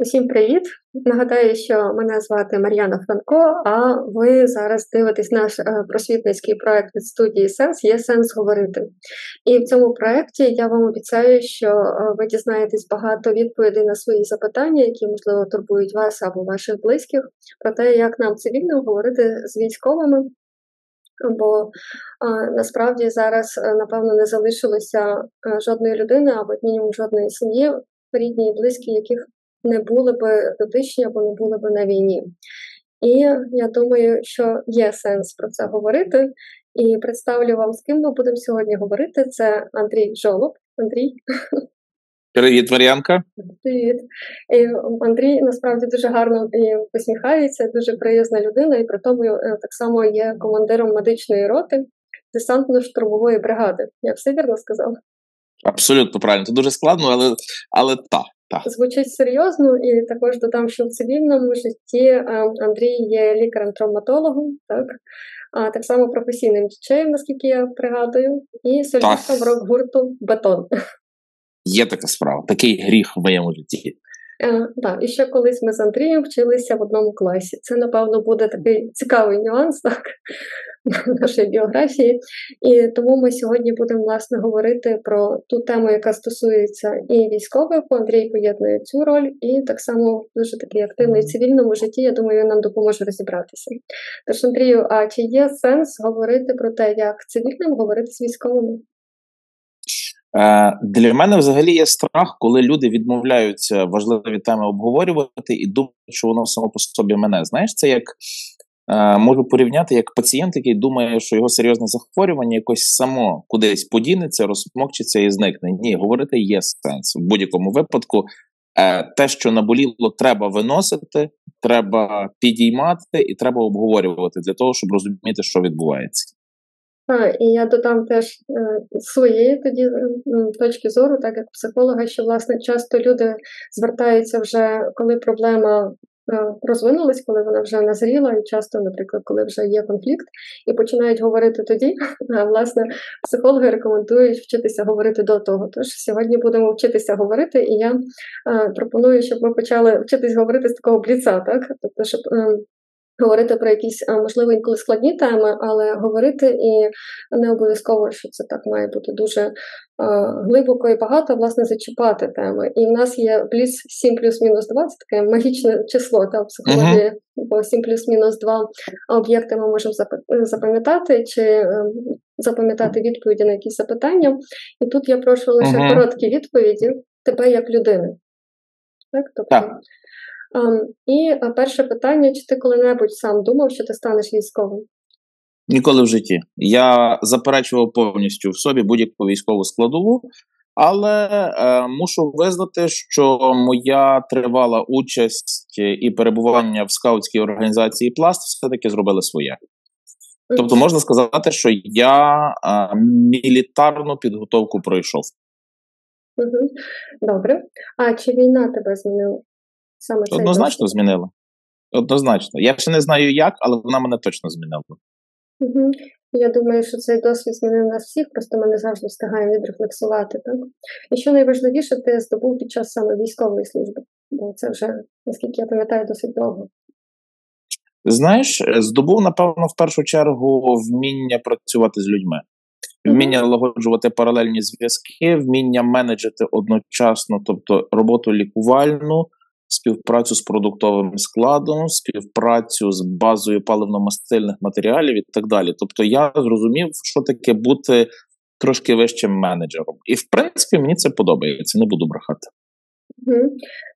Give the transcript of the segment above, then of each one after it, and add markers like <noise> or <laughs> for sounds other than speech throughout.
Усім привіт! Нагадаю, що мене звати Мар'яна Франко, а ви зараз дивитесь наш е, просвітницький проект від студії Сенс є сенс говорити. І в цьому проєкті я вам обіцяю, що е, ви дізнаєтесь багато відповідей на свої запитання, які, можливо, турбують вас або ваших близьких, про те, як нам цивільно говорити з військовими. Бо а, насправді зараз, е, напевно, не залишилося жодної людини або мінімум жодної сім'ї, рідні і близькі, яких не були би дотичні або не були би на війні. І я думаю, що є сенс про це говорити. І представлю вам, з ким ми будемо сьогодні говорити. Це Андрій Жолоб. Андрій. Привіт, Мар'янка. Привіт. І Андрій насправді дуже гарно посміхається, дуже приязна людина, і при тому е, так само є командиром медичної роти десантно-штурмової бригади. Я все вірно сказав? Абсолютно правильно. Це дуже складно, але але так. Так. Звучить серйозно, і також додам, що в цивільному житті е, Андрій є лікарем-травматологом, так а так само професійним діджеєм, наскільки я пригадую, і солістом рок-гурту Бетон. Є така справа, такий гріх в моєму житті. Е, так, і ще колись ми з Андрієм вчилися в одному класі. Це, напевно, буде такий цікавий нюанс так, нашої біографії. І тому ми сьогодні будемо власне говорити про ту тему, яка стосується і військових, бо Андрій поєднує цю роль, і так само дуже такий активний в цивільному житті. Я думаю, він нам допоможе розібратися. Тож, Андрію, а чи є сенс говорити про те, як цивільним говорити з військовими? Е, для мене взагалі є страх, коли люди відмовляються важливі теми обговорювати і думають, що воно само по собі мене. Знаєш, це як можу порівняти як пацієнт, який думає, що його серйозне захворювання якось само кудись подінеться, розмокчиться і зникне. Ні, говорити є сенс в будь-якому випадку. Е, те, що наболіло, треба виносити, треба підіймати і треба обговорювати для того, щоб розуміти, що відбувається. Так, і я додам теж е, своєї тоді е, точки зору, так як психолога, що власне часто люди звертаються вже, коли проблема е, розвинулась, коли вона вже назріла, і часто, наприклад, коли вже є конфлікт, і починають говорити тоді. <laughs> А власне психологи рекомендують вчитися говорити до того. Тож сьогодні будемо вчитися говорити, і я пропоную, щоб ми почали вчитись говорити з такого бліца, так тобто, щоб ем, говорити про якісь, можливо, інколи складні теми, але говорити і не обов'язково, що це так має бути дуже глибоко і багато, власне, зачіпати теми. І в нас є плюс 7 плюс-мінус 2, це таке магічне число та психології, бо 7 плюс-мінус 2 об'єкти ми можемо запам'ятати чи ем, запам'ятати відповіді на якісь запитання. І тут я прошу лише uh-huh. короткі відповіді тебе як людини. Так, тобто. Так. Ем, і е, перше питання: чи ти коли-небудь сам думав, що ти станеш військовим? Ніколи в житті. Я заперечував повністю в собі будь-яку військову складову, але е, мушу визнати, що моя тривала участь і перебування в скаутській організації Пласт все-таки зробили своє. Тобто можна сказати, що я е, мілітарну підготовку пройшов. Добре. А чи війна тебе змінила? Саме цей Однозначно досвід. змінила. Однозначно. Я ще не знаю як, але вона мене точно змінила. Угу. Я думаю, що цей досвід змінив нас всіх, просто ми не завжди встигаємо відрефлексувати. Так? І що найважливіше, ти здобув під час саме військової служби, бо це вже, наскільки я пам'ятаю, досить довго. Знаєш, здобув, напевно, в першу чергу вміння працювати з людьми, вміння налагоджувати паралельні зв'язки, вміння менеджити одночасно, тобто роботу лікувальну, співпрацю з продуктовим складом, співпрацю з базою паливно-мастильних матеріалів і так далі. Тобто я зрозумів, що таке бути трошки вищим менеджером. І в принципі мені це подобається, не буду брехати.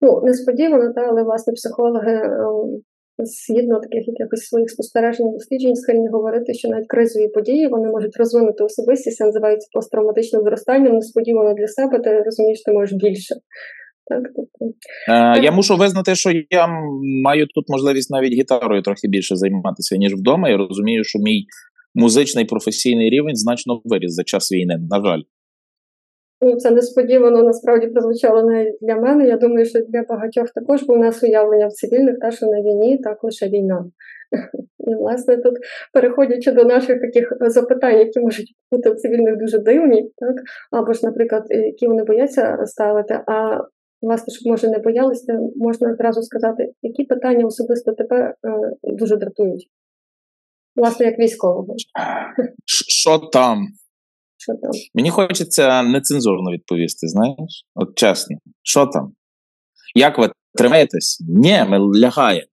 Ну, несподівано, та, але власне психологи. Ем, згідно таких якихось своїх спостережень досліджень, схильні говорити, що навіть кризові події вони можуть розвинути особистість, це називається посттравматичним зростанням. Несподівано для себе, ти розумієш, ти можеш більше. Так, тобто. Е, я мушу визнати, що я маю тут можливість навіть гітарою трохи більше займатися, ніж вдома. Я розумію, що мій музичний професійний рівень значно виріс за час війни, на жаль. Ну, Це несподівано насправді прозвучало навіть для мене. Я думаю, що для багатьох також бо у нас уявлення в цивільних, та що на війні так лише війна. <laughs> І, власне, тут, переходячи до наших таких запитань, які можуть бути в цивільних дуже дивні, так, або ж, наприклад, які вони бояться ставити. А власне, щоб може не боялися, можна одразу сказати, які питання особисто тебе е, дуже дратують. Власне, як військового. Що там? Що там? Мені хочеться нецензурно відповісти, знаєш? От чесно, що там? Як ви тримаєтесь? Ні, ми лягаємо.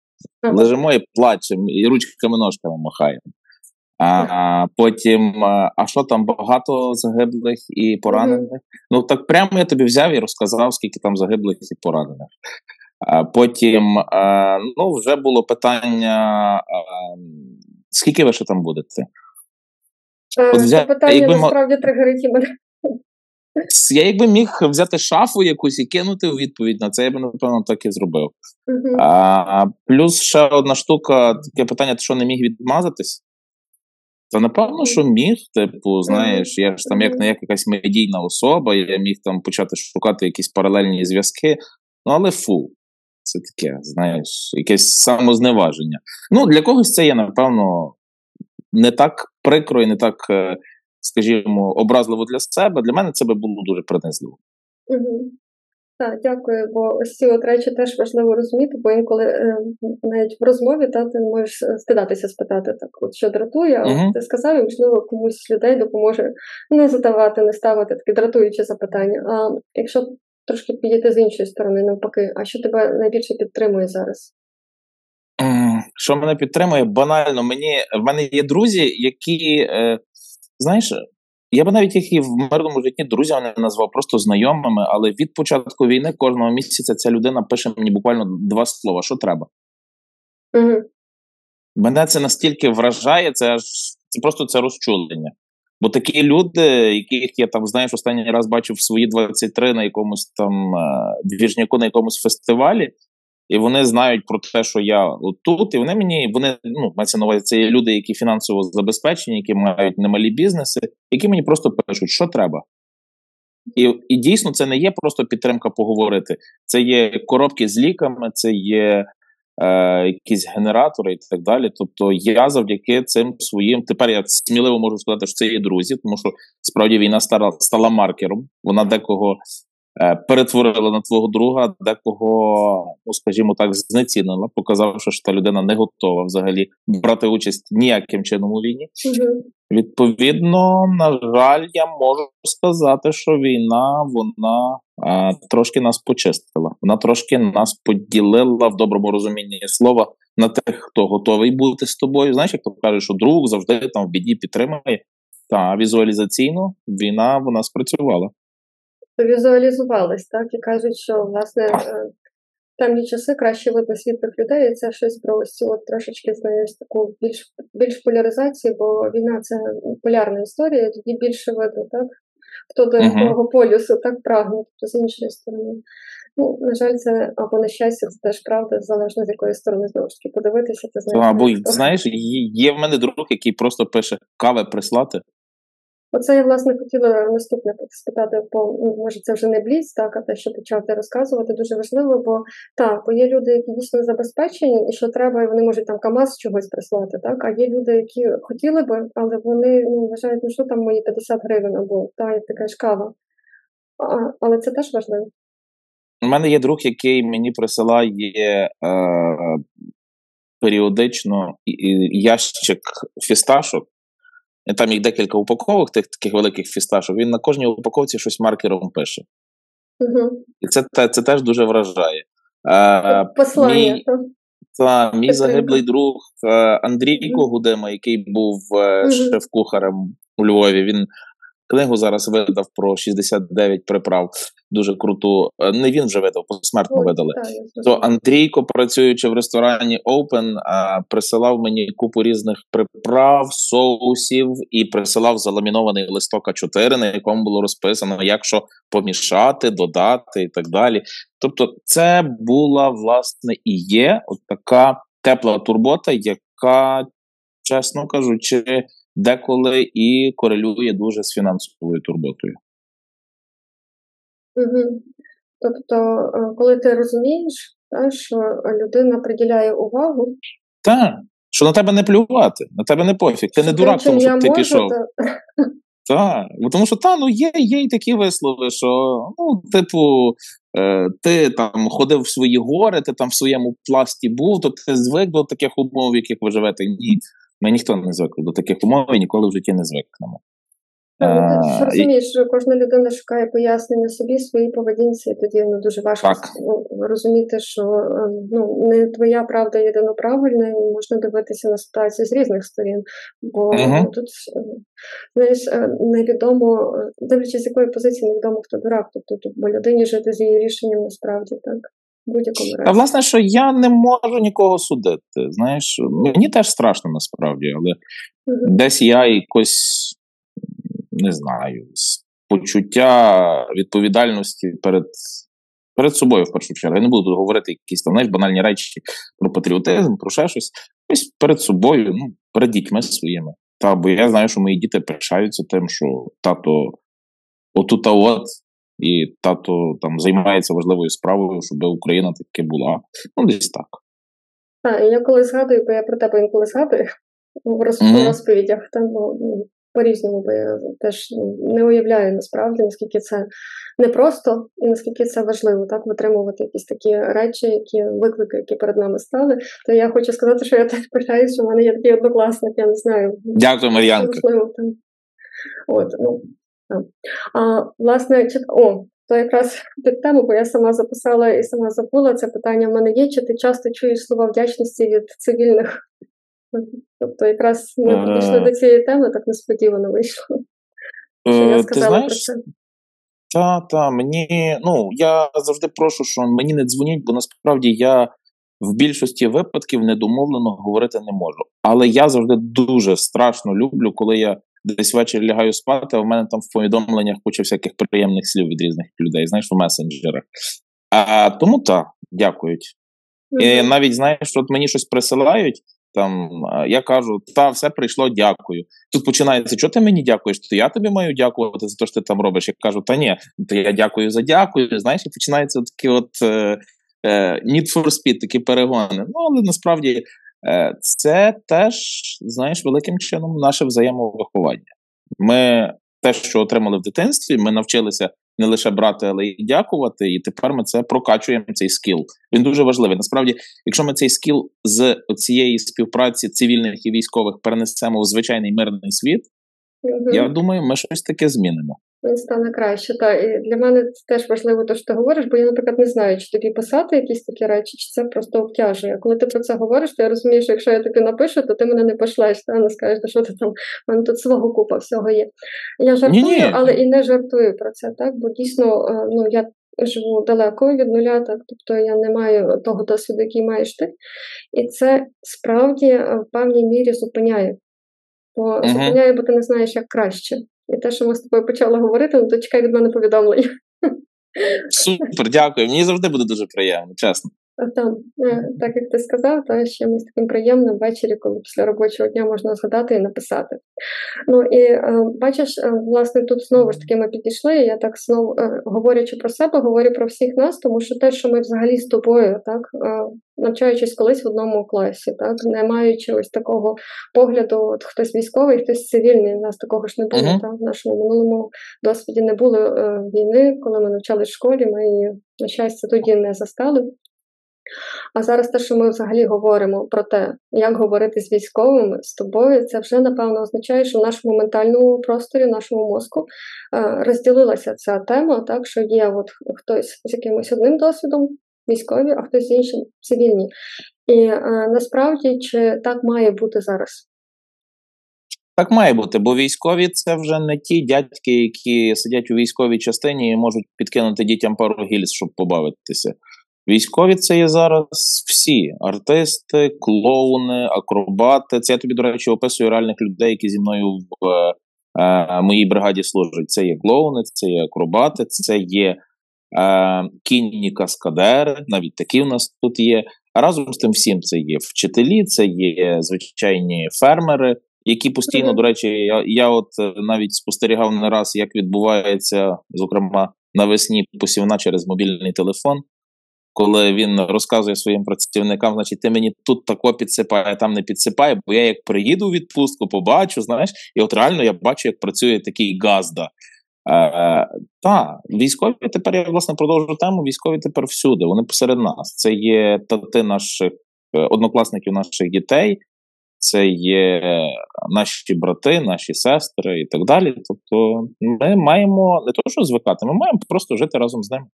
Ага. Лежимо і плачемо, і ручками ножками махаємо. А потім, а що там багато загиблих і поранених? Ну так прямо я тобі взяв і розказав, скільки там загиблих і поранених. А потім, а, ну, вже було питання: а, скільки ви ще там будете? Е, От Це питання якби насправді тригерить і мене. Я якби міг взяти шафу якусь і кинути у відповідь на це, я б напевно так і зробив. Мгм. А, плюс ще одна штука, таке питання: ти що не міг відмазатись? Та напевно, що міг. Типу, знаєш, я ж там як не як якась медійна особа, я міг там почати шукати якісь паралельні зв'язки. Ну, але фу, це таке, знаєш, якесь самозневаження. Ну, для когось це є, напевно, не так прикро і не так, е, скажімо, образливо для себе. Для мене це би було дуже принизливо. Мгм. Так, дякую, бо ось ці от речі теж важливо розуміти, бо інколи е, навіть в розмові та, ти можеш е, стидатися спитати, так, от що дратує, а от ти сказав, і можливо комусь з людей допоможе не задавати, не ставити такі дратуючі запитання. А якщо трошки підійти з іншої сторони, навпаки, а що тебе найбільше підтримує зараз? Що мене підтримує? Банально, мені в мене є друзі, які, е, знаєш, я би навіть їх і в мирному житті друзями не назвав, просто знайомими, але від початку війни кожного місяця ця людина пише мені буквально два слова: що треба. Угу. Мене це настільки вражає, це аж це просто це розчулення. Бо такі люди, яких я там, знаєш, останній раз бачив в свої 23 на якомусь там е, двіжняку на якомусь фестивалі, і вони знають про те, що я отут, і вони мені, вони, ну, мається на увазі, це є люди, які фінансово забезпечені, які мають немалі бізнеси, які мені просто пишуть, що треба. І, і дійсно це не є просто підтримка поговорити. Це є коробки з ліками, це є е, якісь генератори і так далі. Тобто я завдяки цим своїм тепер я сміливо можу сказати, що це є друзі, тому що справді війна стала, стала маркером. Вона декого перетворила на твого друга, декого, ну скажімо так, знецінила, показавши, що та людина не готова взагалі брати участь ніяким чином у війні. Угу. Відповідно, на жаль, я можу сказати, що війна вона а, трошки нас почистила. Вона трошки нас поділила в доброму розумінні слова на тих, хто готовий бути з тобою. Знаєш, як то кажуть, що друг завжди там в біді підтримує. Та візуалізаційно війна вона спрацювала. Візуалізувались, так, і кажуть, що власне е, темні часи краще видно світлих людей, і це щось про ось цю от трошечки знаєш таку більш більш поляризації, бо війна це полярна історія, і тоді більше видно, так? Хто до якого полюсу так прагне, тобто з іншої сторони. Ну, на жаль, це або на щастя, це теж правда, залежно з якої сторони знову ж таки подивитися, ти знаєш. Або знаєш, є- в мене друг, який просто пише кави прислати. Оце я власне хотіла наступне спитати, по ну, може це вже не бліц, так, а те, що почав ти розказувати, дуже важливо, бо так, бо є люди, які дійсно забезпечені, і що треба, і вони можуть там КАМАЗ чогось прислати, так, а є люди, які хотіли би, але вони ну, вважають, ну що там мої 50 гривень або та, як така ж кава. А, але це теж важливо. У мене є друг, який мені присилає е, періодично ящик фісташок. Там їх декілька упаковок, тих таких великих фісташок. Він на кожній упаковці щось маркером пише. Угу. І це, це, це теж дуже вражає. Е, Послання. мій- та, мій загиблий друг Андрій Андрійко Гудема, який був угу. Шеф-кухарем у Львові. Він книгу зараз видав про 69 приправ. Дуже круту. Е, Не він вже видав, посмертно видали. То. Андрійко, працюючи в ресторані Open, присилав мені купу різних приправ, соусів і присилав заламінований листок А4, на якому було розписано, як що помішати, додати і так далі. Тобто, це була власне і є от така тепла турбота, яка, чесно кажучи, деколи і корелює дуже з фінансовою турботою. Угу. Тобто, е, коли ти розумієш, та, що людина приділяє увагу, Так, що на тебе не плювати, на тебе не пофіг. Ти не дурак, тому що ти можу, пішов. <laughs> Так, тому що та, ну є є й такі вислови, що ну, типу, е, ти там ходив в свої гори, ти там в своєму пласті був, то ти звик до таких умов, в яких ви живете. Ні, ми ніхто не звик до таких умов і ніколи в житті не звикнемо. Ну, ти ж розумієш, що кожна людина шукає пояснення собі, своїй поведінці, і тоді ну, дуже важко Так. ну, розуміти, що е, ну, не твоя правда єдино правильна, і можна дивитися на ситуацію з різних сторін. Бо Мгм. тут, е, знаєш, е, невідомо, е, дивлячись, з якої позиції невідомо, хто дурак. Тобто, бо людині жити з її рішенням насправді так. Будь-якому разі. власне, що я не можу нікого судити. Знаєш, мені теж страшно насправді, але Мгм. десь я якось не знаю, почуття відповідальності перед, перед собою, в першу чергу. Я не буду говорити якісь там знаєш, банальні речі про патріотизм, про ще щось. Ось перед собою, ну, перед дітьми своїми. Та, бо я знаю, що мої діти пишаються тим, що тато отут та от, і тато там займається важливою справою, щоб Україна таки була. Ну, десь так. І я коли згадую, бо я про тебе інколи згадую в Мгм. в розповідях, там ну, по-різному, бо я теж ну, не уявляю насправді, наскільки це непросто і наскільки це важливо, так, витримувати якісь такі речі, які виклики, які перед нами стали. То я хочу сказати, що я теж пишаюсь, що в мене є такий однокласник, я не знаю. Дякую, Мар'янка. От, ну. А, власне, чи, о, то якраз під тему, бо я сама записала і сама забула це питання в мене є, чи ти часто чуєш слова вдячності від цивільних? Тобто, якраз ми Е. підійшли до цієї теми, так несподівано вийшло. Що я Е, сказала про це. Та, та, мені, ну, я завжди прошу, що мені не дзвоніть, бо насправді я в більшості випадків недомовлено говорити не можу. Але я завжди дуже страшно люблю, коли я десь ввечері лягаю спати, а в мене там в повідомленнях куча всяких приємних слів від різних людей, знаєш, в месенджерах. А, тому так, дякують. І навіть знаєш, що от мені щось присилають. Там я кажу, та все прийшло, дякую. Тут починається, що ти мені дякуєш? То я тобі маю дякувати за те, що ти там робиш. Я кажу, та ні, то я дякую за дякую. Знаєш, і починаються такі от е, е, need for speed, такі перегони. Ну, але насправді це теж, знаєш, великим чином наше взаємовиховання. Ми те, що отримали в дитинстві, ми навчилися не лише брати, але й дякувати. І тепер ми це прокачуємо цей скіл. Він дуже важливий. Насправді, якщо ми цей скіл з цієї співпраці цивільних і військових перенесемо в звичайний мирний світ, Я думаю, ми щось таке змінимо. Він стане краще. Та і для мене це теж важливо, те, що ти говориш, бо я, наприклад, не знаю, чи тобі писати якісь такі речі, чи це просто обтяжує. Коли ти про це говориш, то я розумію, що якщо я тобі напишу, то ти мене не пошлеш, та не скажеш, що ти там, в мене тут свого купа всього є. Я жартую, Ні-ні. але і не жартую про це, так? Бо дійсно, е, ну я живу далеко від нуля, так тобто я не маю того досвіду, який маєш ти. І це справді е, в певній мірі зупиняє. Бо зупиняє, бо ти не знаєш, як краще. І те, що ми з тобою почали говорити, ну то чекай від мене повідомлення. Супер, дякую. Мені завжди буде дуже приємно, чесно. А Там, е, так як ти сказав, та ще ми з таким приємним ввечері, коли після робочого дня можна згадати і написати. Ну і е, бачиш, е, власне, тут знову ж таки ми підійшли. Я так знову говорячи про себе, говорю про всіх нас, тому що те, що ми взагалі з тобою, так навчаючись колись в одному класі, так не маючи ось такого погляду, от хтось військовий, хтось цивільний. У нас такого ж не було. Мгм. Так, в нашому минулому досвіді не було війни, коли ми навчалися в школі. Ми її на щастя тоді не застали. А зараз те, що ми взагалі говоримо про те, як говорити з військовими з тобою, це вже напевно означає, що в нашому ментальному просторі, в нашому мозку е, розділилася ця тема, так що є от хтось з якимось одним досвідом військові, а хтось з іншим цивільні. І е, насправді чи так має бути зараз? Так має бути, бо військові це вже не ті дядьки, які сидять у військовій частині і можуть підкинути дітям пару гільз, щоб побавитися. Військові це є зараз всі артисти, клоуни, акробати. Це я тобі, до речі, описую реальних людей, які зі мною в е, моїй бригаді служать. Це є клоуни, це є акробати, це є е, кінні каскадери, навіть такі у нас тут є. А разом з тим всім це є вчителі, це є звичайні фермери, які постійно, до речі, я, я от е, навіть спостерігав не раз, як відбувається, зокрема, навесні посівна через мобільний телефон. Коли він розказує своїм працівникам, значить, ти мені тут тако підсипай, а там не підсипай, бо я як приїду в відпустку, побачу, знаєш, і от реально я бачу, як працює такий газда. Е, Так, військові тепер я власне продовжу тему. Військові тепер всюди. Вони посеред нас. Це є тати наших е, однокласників, наших дітей, це є наші брати, наші сестри і так далі. Тобто, ми маємо не то, що звикати, ми маємо просто жити разом з ними.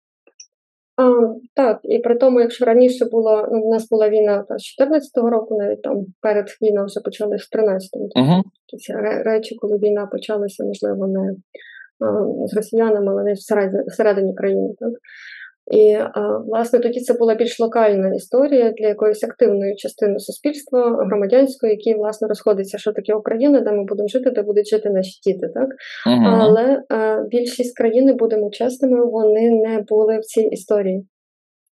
А, Так, і при тому, якщо раніше було ну, у нас була війна та, з 14-го року, навіть там перед війною вже почали в 13-му. Угу. Ці речі, коли війна почалася, можливо, не з росіянами, але не всередині країни. Так? І власне тоді це була більш локальна історія для якоїсь активної частини суспільства, громадянської, які власне розходиться, що таке Україна, де ми будемо жити, де будуть жити наші діти. Так uh але а, більшість країни, будемо чесними, вони не були в цій історії.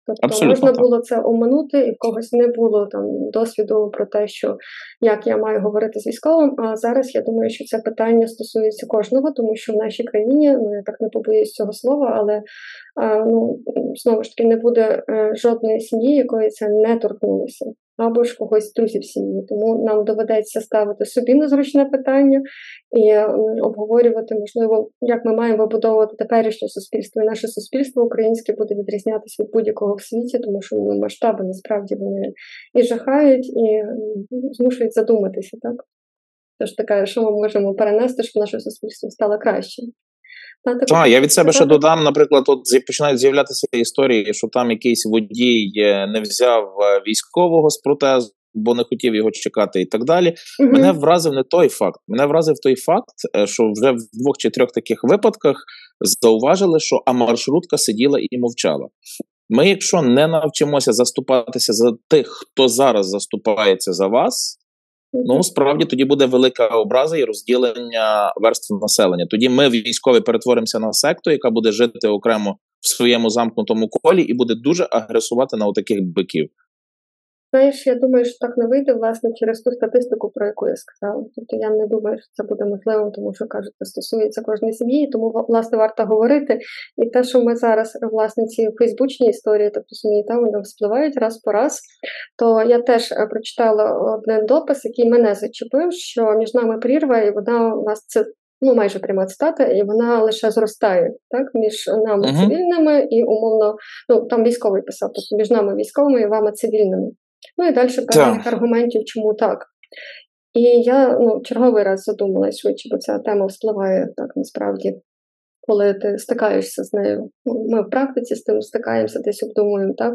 Тобто Абсолютно можна так. було це оминути, і в когось не було там досвіду про те, що як я маю говорити з військовим. А зараз я думаю, що це питання стосується кожного, тому що в нашій країні, ну я так не побоюсь цього слова, але а, ну знову ж таки не буде е, жодної сім'ї, якої це не торкнулося або ж когось друзів сім'ї. Тому нам доведеться ставити собі незручне питання і обговорювати, можливо, як ми маємо вибудовувати теперішнє суспільство. І наше суспільство українське буде відрізнятися від будь-якого в світі, тому що ну, масштаби насправді вони і жахають, і змушують задуматися, так? Тож така, що ми можемо перенести, щоб наше суспільство стало кращим. Так, я від себе ще додам, наприклад, от починають з'являтися історії, що там якийсь водій е, не взяв е, військового з протезу, бо не хотів його чекати, і так далі. Угу. Мене вразив не той факт. Мене вразив той факт, е, що вже в двох чи трьох таких випадках зауважили, що а маршрутка сиділа і мовчала. Ми, якщо не навчимося заступатися за тих, хто зараз заступається за вас, Ну справді тоді буде велика образа і розділення верств населення. Тоді ми військові перетворимося на секту, яка буде жити окремо в своєму замкнутому колі, і буде дуже агресувати на отаких биків. Знаєш, я думаю, що так не вийде, власне, через ту статистику, про яку я сказала. Тобто я не думаю, що це буде можливим, тому що кажуть, це стосується кожної сім'ї, тому власне варто говорити. І те, що ми зараз, власне, ці фейсбучні історії, тобто самі там вони спливають раз по раз, то я теж е, прочитала один допис, який мене зачепив, що між нами прірва, і вона у нас це. Ну, майже пряма цитата, і вона лише зростає так між нами uh-huh. цивільними і умовно, ну там військовий писав, тобто між нами військовими і вами цивільними. Ну і далі певних аргументів, чому так. І я ну, черговий раз задумалась швидше, бо ця тема вспливає так насправді коли ти стикаєшся з нею. Ну, ми в практиці з тим стикаємося, десь обдумуємо так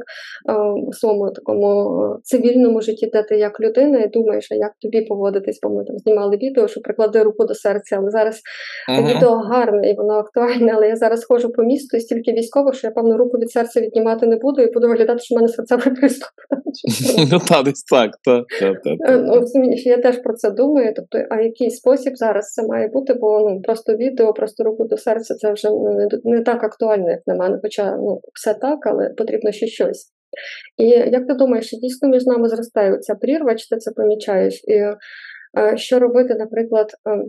у своєму такому цивільному житті, де ти як людина, і думаєш, а як тобі поводитись, бо ми там знімали відео, що приклади руку до серця. Але зараз uh-huh. відео гарне і воно актуальне. Але я зараз ходжу по місту і стільки військових, що я певно руку від серця віднімати не буду, і буду виглядати, що в мене серцевий приступ. Ну так, десь так. Е, ну, Я теж про це думаю. Тобто, а який спосіб зараз це має бути? Бо ну просто відео, просто руку до серця це вже не, не так актуально, як на мене. Хоча ну, все так, але потрібно ще щось. І як ти думаєш, чи дійсно між нами зростає ця прірва, чи ти це помічаєш? І е, що робити, наприклад, е,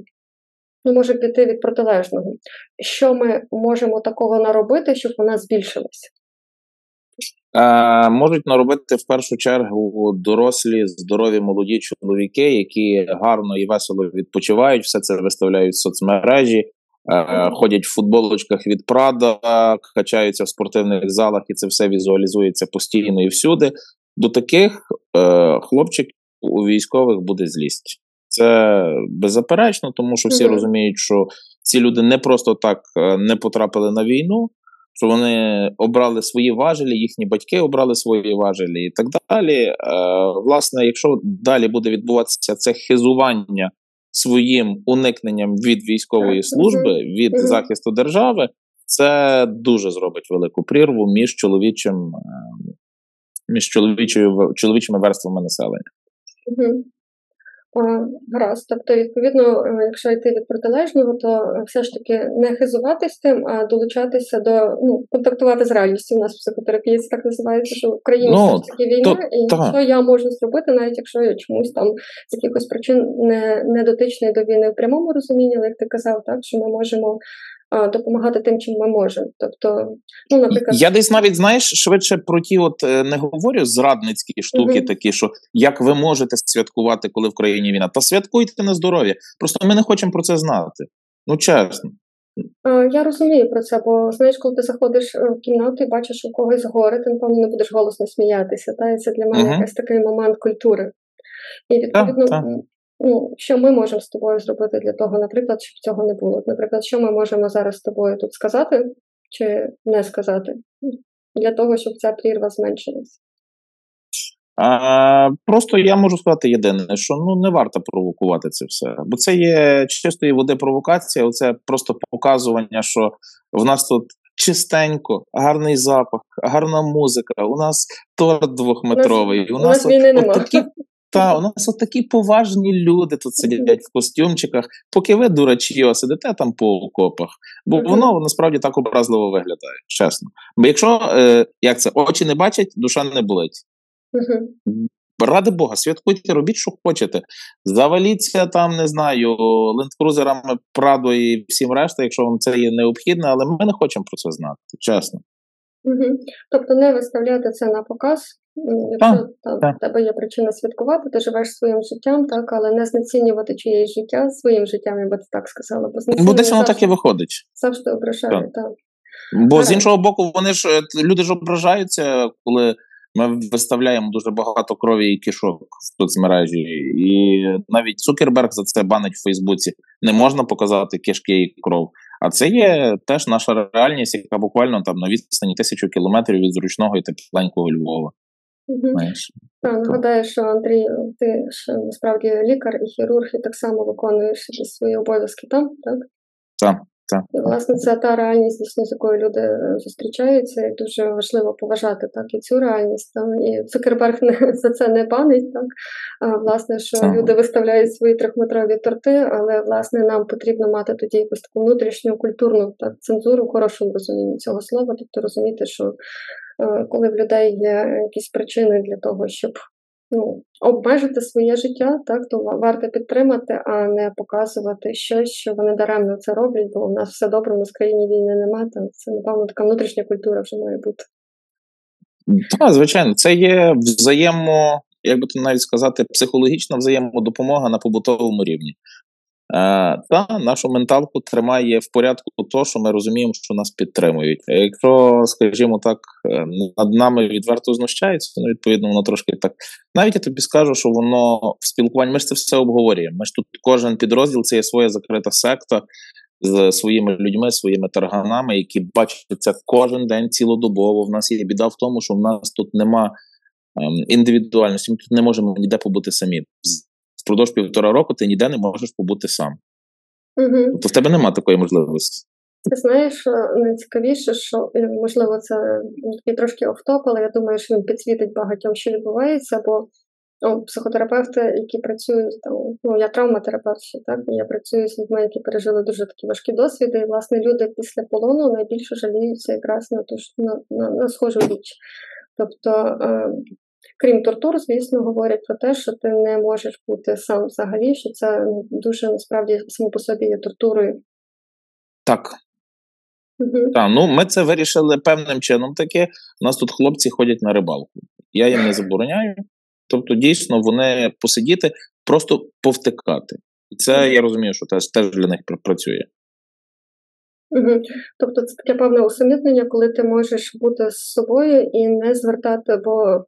ну, може піти від протилежного? Що ми можемо такого наробити, щоб вона збільшилася? Е, можуть наробити в першу чергу дорослі, здорові молоді чоловіки, які гарно і весело відпочивають, все це виставляють в соцмережі, ходять в футболочках від Прада, качаються в спортивних залах, і це все візуалізується постійно і всюди. До таких е, хлопчиків у військових буде злість. Це беззаперечно, тому що всі розуміють, що ці люди не просто так е, не потрапили на війну, що вони обрали свої важелі, їхні батьки обрали свої важелі і так далі. Е, Власне, якщо далі буде відбуватися це хизування своїм уникненням від військової служби, від захисту держави, це дуже зробить велику прірву між чоловічим, е, між чоловічою чоловічими верствами населення. Гаразд, тобто, відповідно, е, якщо йти від протилежного, то е, все ж таки не хизуватись тим, а долучатися до ну, контактувати з реальністю. У нас психотерапія це так називається, що в країні ну, все ж таки війна, то, і та. що я можу зробити, навіть якщо я чомусь там з якихось причин не, не дотичний до війни в прямому розумінні, але як ти казав, так що ми можемо допомагати тим, чим ми можемо. Тобто, ну, наприклад, я десь навіть знаєш швидше про ті, от е, не говорю зрадницькі штуки, uh такі, що як ви можете святкувати, коли в країні війна, та святкуйте на здоров'я. Просто ми не хочемо про це знати. Ну чесно. Я розумію про це, бо знаєш, коли ти заходиш в кімнату і бачиш у когось горе, ти напевно не будеш голосно сміятися. Та? І це для мене uh якийсь такий момент культури. І відповідно, так. Ну, що ми можемо з тобою зробити для того, наприклад, щоб цього не було. Наприклад, що ми можемо зараз з тобою тут сказати чи не сказати, для того, щоб ця прірва зменшилась. А, Просто я можу сказати єдине, що ну не варто провокувати це все. Бо це є чистої води провокація, це просто показування, що в нас тут чистенько, гарний запах, гарна музика. У нас торт двохметровий. У нас, у нас от, війни от такі та у нас от такі поважні люди тут сидять в костюмчиках, поки ви дурачі, сидите там по окопах, бо воно насправді так образливо виглядає, чесно. Бо якщо е, як це очі не бачать, душа не болить. Ради Бога, святкуйте, робіть, що хочете. Заваліться там, не знаю, лендкрузерами Прадо і всім решта, якщо вам це є необхідно, але ми не хочемо про це знати, чесно. Угу. Тобто не виставляти це на показ, якщо там в тебе є причина святкувати, ти живеш своїм життям, так, але не знецінювати чиєсь життя своїм життям, я би так сказала. Бо Бо десь воно так і виходить. Завжди ображає, так. так. Бо Гарай. з іншого боку, вони ж е, люди ж ображаються, коли. Ми виставляємо дуже багато крові і кишок в соцмережі, і навіть Цукерберг за це банить в Фейсбуці. Не можна показати кишки і кров. А це є теж наша реальність, яка буквально там на відстані тисячу кілометрів від зручного і тепленького Львова. Угу. Так, нагадаю, що Андрій, ти ж насправді лікар і хірург, і так само виконуєш свої обов'язки там, так? Так. Так. І, власне, це та реальність, дійсно, з якою люди е, зустрічаються, і дуже важливо поважати так і цю реальність. Так? І Цукерберг не, <laughs> за це не банить, так а власне, що так. люди виставляють свої трьохметрові торти, але власне нам потрібно мати тоді якусь таку внутрішню культурну так, цензуру в хорошому розумінні цього слова, тобто розуміти, що е, коли в людей є якісь причини для того, щоб ну, обмежити своє життя, так то варто підтримати, а не показувати щось, що вони даремно це роблять, бо у нас все добре, ми в країні війни немає. Там це напевно така внутрішня культура вже має бути. Так, звичайно, це є взаємо, як би то навіть сказати, психологічна взаємодопомога на побутовому рівні. Е, та нашу менталку тримає в порядку то, що ми розуміємо, що нас підтримують. Якщо, скажімо так, е, над нами відверто знущаються, ну відповідно воно трошки так. Навіть я тобі скажу, що воно в спілкуванні ми ж це все обговорюємо. Ми ж тут кожен підрозділ це є своя закрита секта з своїми людьми, своїми тарганами, які бачать це кожен день цілодобово. В нас є біда в тому, що в нас тут нема ем, індивідуальності, ми тут не можемо ніде побути самі впродовж півтора року ти ніде не можеш побути сам. Угу. Тобто в тебе немає такої можливості. Ти знаєш, найцікавіше, що е, можливо це такий трошки офтоп, але я думаю, що він підсвітить багатьом, що відбувається, бо ну, психотерапевти, які працюють там, ну я травматерапевт, так і я працюю з людьми, які пережили дуже такі важкі досвіди. І власне люди після полону найбільше жаліються якраз на ту на, на, на схожу річ. Тобто е, Крім тортур, звісно, говорять про те, що ти не можеш бути сам взагалі, що це дуже насправді само по собі є тортурою. Так. Угу. Так, ну ми це вирішили певним чином таке. У нас тут хлопці ходять на рибалку. Я їм не забороняю. Тобто, дійсно, вони посидіти, просто повтикати. І це я розумію, що теж теж для них працює. Угу. Тобто це таке певне усамітнення, коли ти можеш бути з собою і не звертати, бо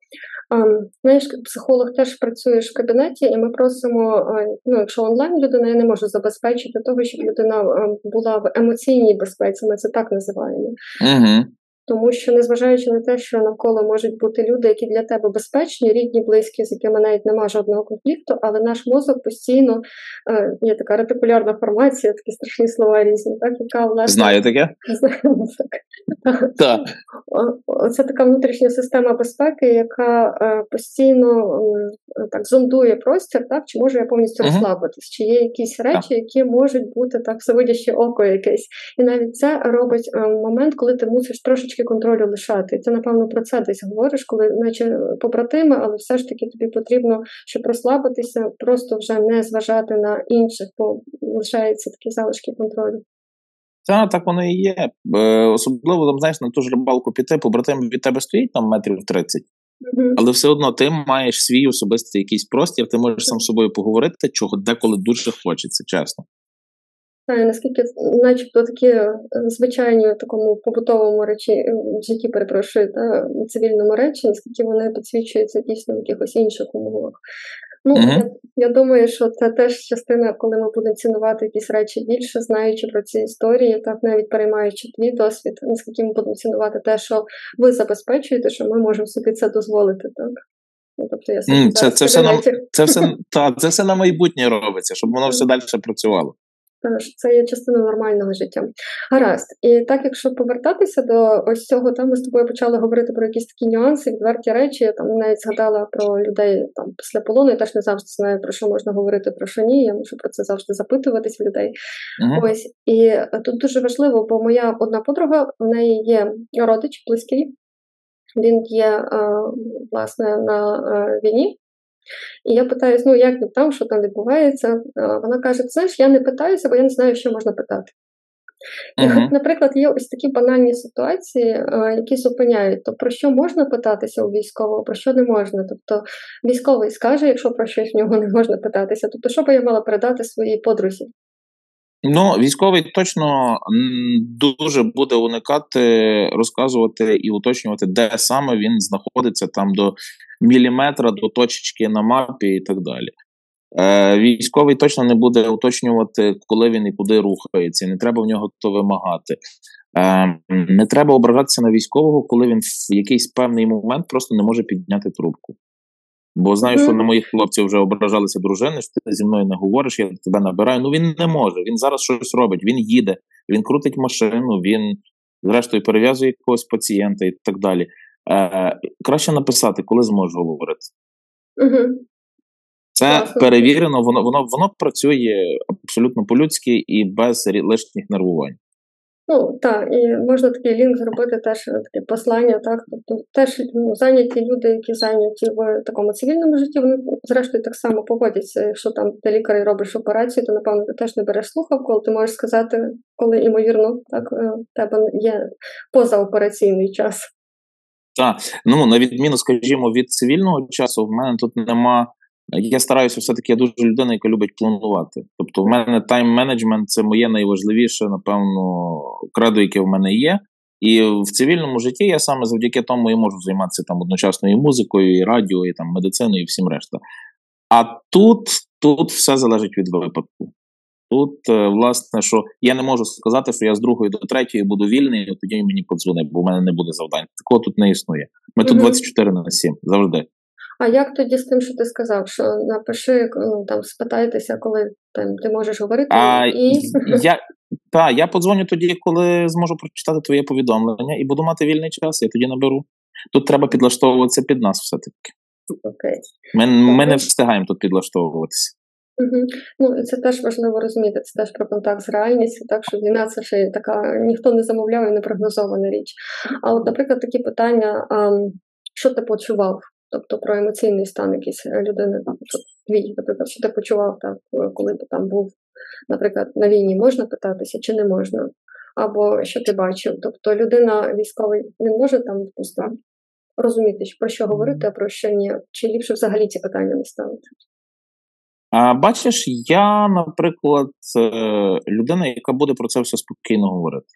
Знаєш, психолог теж працює в кабінеті, і ми просимо, ну якщо онлайн людина я не можу забезпечити того, щоб людина була в емоційній безпеці, ми це так називаємо. Угу. Тому що, незважаючи на те, що навколо можуть бути люди, які для тебе безпечні, рідні, близькі, з якими навіть немає жодного конфлікту, але наш мозок постійно е, є така ретикулярна формація, такі страшні слова різні, так яка власне знає таке? <laughs> Так. Це така внутрішня система безпеки, яка е, постійно так зондує простір, так чи можу я повністю розслабитись, чи є якісь речі, які можуть бути так всевидяще око якесь, і навіть це робить е, момент, коли ти мусиш трошечки трошечки контролю лишати. Ти, напевно, про це десь говориш, коли наче побратими, але все ж таки тобі потрібно, щоб розслабитися, просто вже не зважати на інших, бо лишаються такі залишки контролю. Так, так воно і є. Особливо там, знаєш, на ту ж рибалку піти, побратим від тебе стоїть там метрів 30, Мгм. але все одно ти маєш свій особистий якийсь простір, ти можеш сам з собою поговорити, чого деколи дуже хочеться, чесно. Наскільки, начебто, такі е, звичайні в такому побутовому речі е, в житті, перепрошую, та цивільному речі, наскільки вони підсвічуються дійсно в якихось інших умовах. Ну, Мгм. я, я думаю, що це теж частина, коли ми будемо цінувати якісь речі більше, знаючи про ці історії, так навіть переймаючи твій досвід, наскільки ми будемо цінувати те, що ви забезпечуєте, що ми можемо собі це дозволити, так? Ну, тобто я собі це- це все передачі- Це все, та, це все на майбутнє робиться, щоб воно все далі працювало. Тож це є частина нормального життя. Гаразд. І так, якщо повертатися до ось цього, там ми з тобою почали говорити про якісь такі нюанси, відверті речі. Там навіть згадала про людей там після полону. Я теж не завжди знаю, про що можна говорити, про що ні. Я можу про це завжди запитуватись в людей. Мгм. Ось і е, тут дуже важливо, бо моя одна подруга, в неї є родич близький. Він є е, власне на е, війні. І я питаюсь, ну як там, що там відбувається. Е, Вона каже: знаєш, я не питаюся, бо я не знаю, що можна питати. І, uh-huh. наприклад, є ось такі банальні ситуації, е, які зупиняють. То про що можна питатися у військового, про що не можна. Тобто військовий скаже, якщо про щось в нього не можна питатися. Тобто, що би я мала передати своїй подрузі? Ну, військовий точно дуже буде уникати розказувати і уточнювати, де саме він знаходиться там до міліметра, до точечки на мапі і так далі. Е, військовий точно не буде уточнювати, коли він і куди рухається. Не треба в нього то вимагати. Е, не треба ображатися на військового, коли він в якийсь певний момент просто не може підняти трубку. Бо знаю, що на моїх хлопців вже ображалися дружини, що ти зі мною не говориш, я тебе набираю. Ну він не може. Він зараз щось робить, він їде, він крутить машину, він, зрештою, перев'язує якогось пацієнта і так далі. Е, краще написати, коли зможеш говорити. Угу. Це перевірено, воно воно воно працює абсолютно по-людськи і без лишніх нервувань. Ну так, і можна такий лінк зробити теж е, таке послання, так. Тобто теж ну, зайняті люди, які зайняті в такому цивільному житті, вони зрештою так само поводяться. Якщо там ти лікар і робиш операцію, то напевно ти теж не береш слухавку, але ти можеш сказати, коли ймовірно, так е, в тебе є позаопераційний час. Так, ну на відміну, скажімо, від цивільного часу, в мене тут нема. Я стараюся все-таки, я дуже людина, яка любить планувати. Тобто, в мене тайм-менеджмент це моє найважливіше, напевно, кредо, яке в мене є. І в цивільному житті я саме завдяки тому і можу займатися там одночасно і музикою, і радіо, і там медициною, і всім решта. А тут, тут все залежить від випадку. Тут, е, власне, що я не можу сказати, що я з другої до третьої буду вільний, і тоді мені подзвони, бо в мене не буде завдань. Такого тут не існує. Ми тут 24 на 7, завжди. А як тоді з тим, що ти сказав, що напиши, ну там спитайтеся, коли там ти можеш говорити, А і <laughs> я, та, я подзвоню тоді, коли зможу прочитати твоє повідомлення і буду мати вільний час, я тоді наберу. Тут треба підлаштовуватися під нас все-таки. окей. Ми, ми не встигаємо тут підлаштовуватися. Угу. Ну, і це теж важливо розуміти, це теж про контакт з реальністю, так що війна це ще така ніхто не замовляв і не прогнозована річ. А от, наприклад, такі питання, а, що ти почував? Тобто про емоційний стан якийсь людини, твій, наприклад, що ти почував, так, коли ти там був, наприклад, на війні можна питатися чи не можна? Або що ти бачив? Тобто людина військовий не може там допустимо, розуміти, про що говорити, а про що ні, чи ліпше взагалі ці питання не ставити? А бачиш, я, наприклад, е, людина, яка буде про це все спокійно говорити.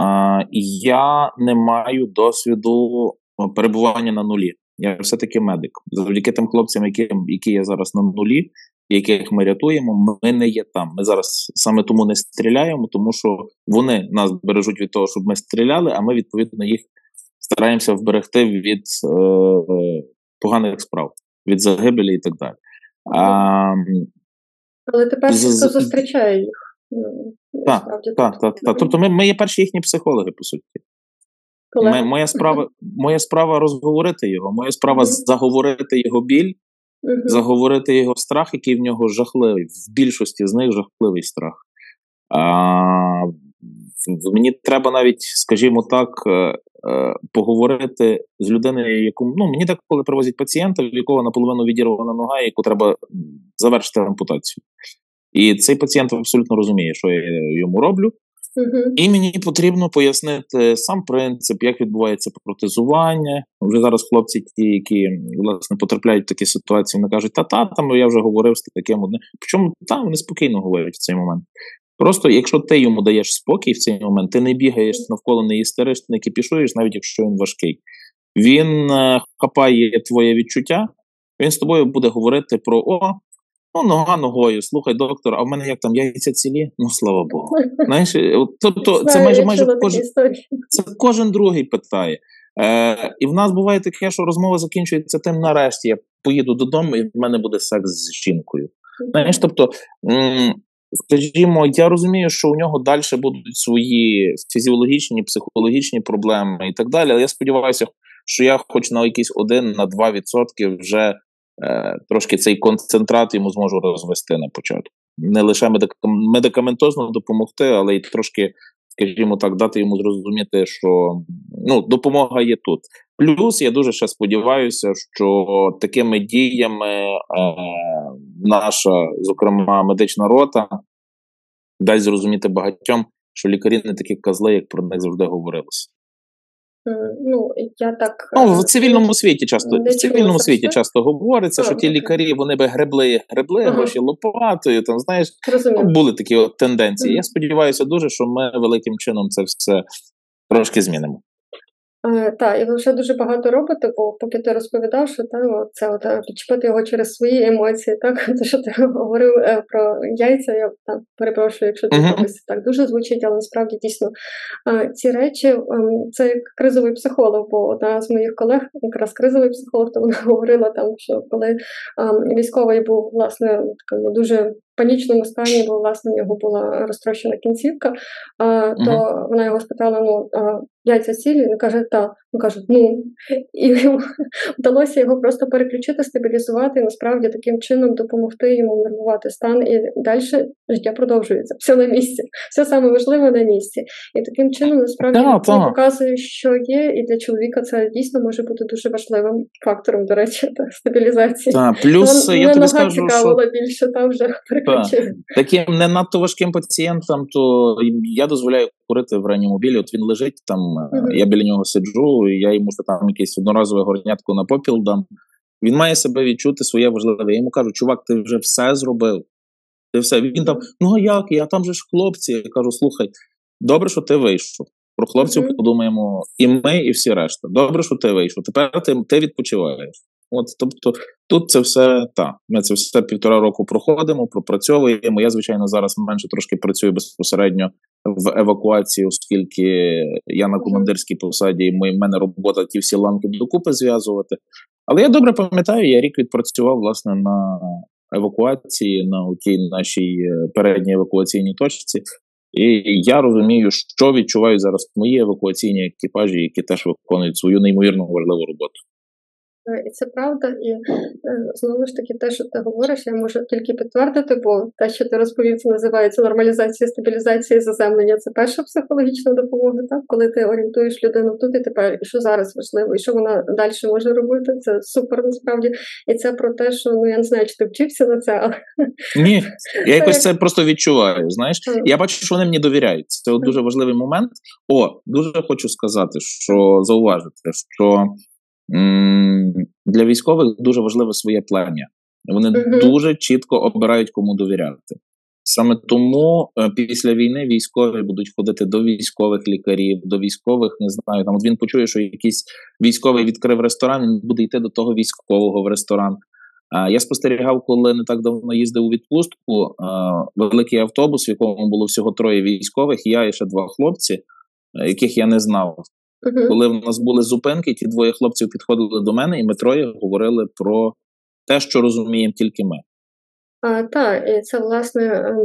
А, я не маю досвіду е, перебування на нулі. Я все-таки медик. Завдяки тим хлопцям, які, які є зараз на нулі, яких ми рятуємо, ми не є там. Ми зараз саме тому не стріляємо, тому що вони нас бережуть від того, щоб ми стріляли, а ми відповідно їх стараємося вберегти від е, е, поганих справ, від загибелі і так далі. А, Але тепер З- хто зустрічає їх. Так, так, так. Тобто ми, ми є перші їхні психологи, по суті. Колеги. Ми, моя, справа, моя справа розговорити його, моя справа заговорити його біль, заговорити його страх, який в нього жахливий. В більшості з них жахливий страх. А, мені треба навіть, скажімо так, е, е, поговорити з людиною, яку ну мені так, коли привозять пацієнта, в якого наполовину відірвана нога, яку треба завершити ампутацію. І цей пацієнт абсолютно розуміє, що я йому роблю. Угу. І мені потрібно пояснити сам принцип, як відбувається протезування. Вже зараз хлопці, ті, які власне потрапляють в такі ситуації, вони кажуть, та та я вже говорив з таким одним. Причому там вони спокійно говорять в цей момент. Просто якщо ти йому даєш спокій в цей момент, ти не бігаєш навколо не істериш, не кипішуєш, навіть якщо він важкий. Він е, хапає твоє відчуття, він з тобою буде говорити про о, ну нога ногою. Слухай, доктор, а в мене як там яйця цілі? Ну слава Богу. Знаєш, тобто це майже майже кожен, це кожен другий питає. Е, і в нас буває таке, що розмова закінчується тим нарешті. Я поїду додому, і в мене буде секс з жінкою. Знаєш, тобто, м, скажімо, я розумію, що у нього далі будуть свої фізіологічні, психологічні проблеми і так далі. Але я сподіваюся, що я, хоч на якийсь один на два відсотки, вже трошки цей концентрат йому зможу розвести на початку. Не лише медикаментозно допомогти, але й трошки, скажімо так, дати йому зрозуміти, що ну, допомога є тут. Плюс я дуже ще сподіваюся, що такими діями е, наша, зокрема, медична рота дасть зрозуміти багатьом, що лікарі не такі козли, як про них завжди говорилося. М, Ну, я так. Ну, е, в цивільному світі часто в цивільному світі часто говориться, що ті лікарі вони би гребли, гребли Ага. гроші лопатою. Там знаєш, ну, були такі от тенденції. Ага. Я сподіваюся дуже, що ми великим чином це все трошки змінимо. Е, Так, і ви вже дуже багато робите, бо поки ти розповідав, що та, от це от, е, підчепити його через свої емоції, так? <laughs> Те, що ти говорив е, про яйця, я так перепрошую, якщо це Мгм. когось так дуже звучить, але насправді дійсно е, ці речі ем, це як кризовий психолог, бо одна з моїх колег, якраз кризовий психолог, то вона <laughs> говорила там, що коли ем, військовий був власне в такому дуже панічному стані, бо власне в нього була розтрощена кінцівка, то Мгм. вона його спитала: ну яйця цілі? Він каже, так. Він каже, ну і <laughs> вдалося його просто переключити, стабілізувати і насправді таким чином допомогти йому нормувати стан. І далі життя продовжується. Все на місці, все саме важливе на місці. І таким чином насправді Так, він так. показує, що є, і для чоловіка це дійсно може бути дуже важливим фактором, до речі, та, стабілізації. Та, плюс Ну, я тобі скажу, що цікавила більше, там вже переключив. таким не надто важким пацієнтам, то я дозволяю курити в реанімобілі. От він лежить там, Мгм. я біля нього сиджу, і я йому що там якесь одноразове горнятко на попіл дам. Він має себе відчути своє важливе. Я йому кажу, чувак, ти вже все зробив. Ти все. Він там, ну а як? Я там же ж хлопці. Я кажу, слухай, добре, що ти вийшов. Про хлопців Мгм. подумаємо і ми, і всі решта. Добре, що ти вийшов. Тепер ти, ти відпочиваєш. От, тобто, тут це все так. Ми це все півтора року проходимо, пропрацьовуємо. Я, звичайно, зараз менше трошки працюю безпосередньо в евакуації, оскільки я на командирській посаді, і ми- в мене робота ті всі ланки докупи зв'язувати. Але я добре пам'ятаю, я рік відпрацював власне на евакуації, на тій нашій е, передній евакуаційній точці. І я розумію, що відчувають зараз мої евакуаційні екіпажі, які теж виконують свою неймовірно важливу роботу. Е, І це правда, і е, знову ж таки, те, що ти говориш, я можу тільки підтвердити, бо те, що ти розповів, це називається нормалізація, стабілізація, заземлення. Це перша психологічна допомога, так коли ти орієнтуєш людину тут і тепер, і що зараз важливо, і що вона далі може робити. Це супер насправді. І це про те, що ну я не знаю, чи ти вчився на це, але Ні, я якось це просто відчуваю. Знаєш, я бачу, що вони мені довіряють. Це дуже важливий момент. О, дуже хочу сказати, що зауважити, що для військових дуже важливе своє плем'я. Вони Мгм. дуже чітко обирають, кому довіряти. Саме тому е, після війни військові будуть ходити до військових лікарів, до військових, не знаю. Там от він почує, що якийсь військовий відкрив ресторан, він буде йти до того військового в ресторан. А, Я спостерігав, коли не так давно їздив у відпустку. Великий автобус, в якому було всього троє військових, я і ще два хлопці, е, яких я не знав. Мгм. Коли в нас були зупинки, ті двоє хлопців підходили до мене, і ми троє говорили про те, що розуміємо тільки ми. Так, і це власне ем,